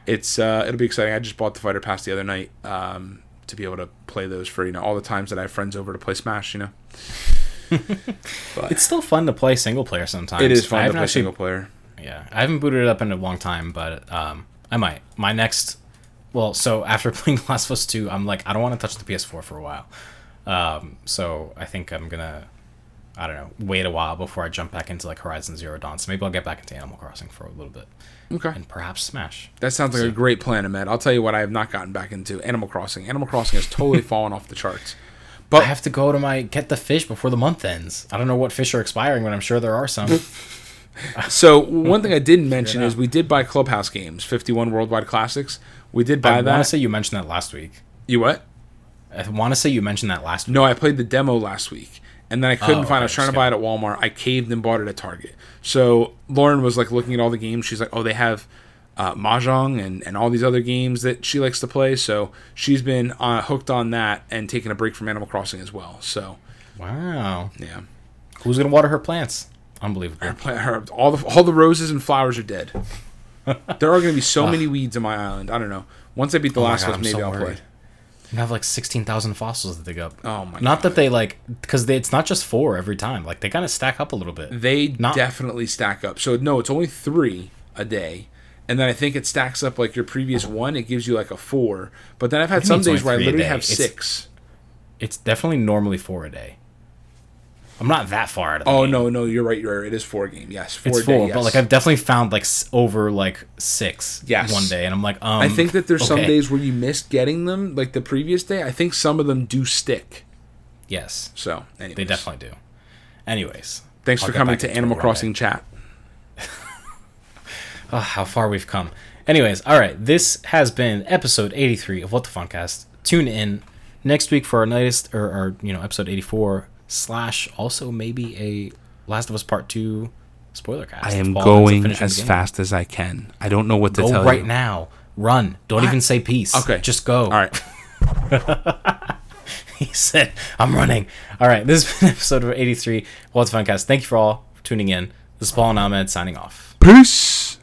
it's uh, it'll be exciting. I just bought the Fighter Pass the other night um, to be able to play those for you know all the times that I have friends over to play Smash. You know, but It's still fun to play single player sometimes. it is I fun to play actually- single player. Yeah, I haven't booted it up in a long time, but um, I might. My next, well, so after playing The Last of Us Two, I'm like, I don't want to touch the PS4 for a while. Um, so I think I'm gonna, I don't know, wait a while before I jump back into like Horizon Zero Dawn. So maybe I'll get back into Animal Crossing for a little bit, Okay. and perhaps Smash. That sounds like a great plan, Ahmed. I'll tell you what I have not gotten back into Animal Crossing. Animal Crossing has totally fallen off the charts. But I have to go to my get the fish before the month ends. I don't know what fish are expiring, but I'm sure there are some. So one thing I didn't mention is we did buy Clubhouse Games, 51 Worldwide Classics. We did buy that I want to say you mentioned that last week. you what? I want to say you mentioned that last week. No, I played the demo last week, and then I couldn't Oh, find. it. I was trying to buy it at Walmart. I caved and bought it at Target. So Lauren was like looking at all the games. She's like, "Oh, they have uh, mahjong and and all these other games that she likes to play." So she's been uh, hooked on that and taking a break from Animal Crossing as well. So Wow. yeah, Who's gonna water her plants? Unbelievable. her, pla- her, all the all the roses and flowers are dead. there are going to be so many weeds on my island. I don't know. Once I beat the Oh last one, maybe so I'll worried. play. You have like sixteen thousand fossils to dig up. Oh my Not God. that they like because it's not just four every time. Like they kind of stack up a little bit. They Not- definitely stack up. So no, it's only three a day, and then I think it stacks up like your previous one. It gives you like a four. But then I've had some days where I literally have It's- six. It's definitely normally four a day. I'm not that far out of the Oh game. no, no, you're right. You're right. It is four game. Yes, four It's a day, four, yes. but like I've definitely found like over like six Yes. one day, and I'm like, um, I think that there's some days where you missed getting them, like the previous day. I think some of them do stick. Yes, So anyways. they definitely do. Anyways, Thanks I'll for coming to Animal Crossing day. chat. Oh, how far we've come. Anyways, all right. This has been episode 83 of What the Funcast. Tune in next week for our latest, or our you know episode 84 slash also maybe a Last of Us Part Two spoiler cast. I am Paul ends up going as fast as I can. I don't know what to Go tell right you. now. Run. Don't even say peace. Okay. Just go. All right. he said, "I'm running." All right. This has been episode 83 of What the Funcast. Thank you for all for tuning in. This is Paul and Ahmed signing off. Peace.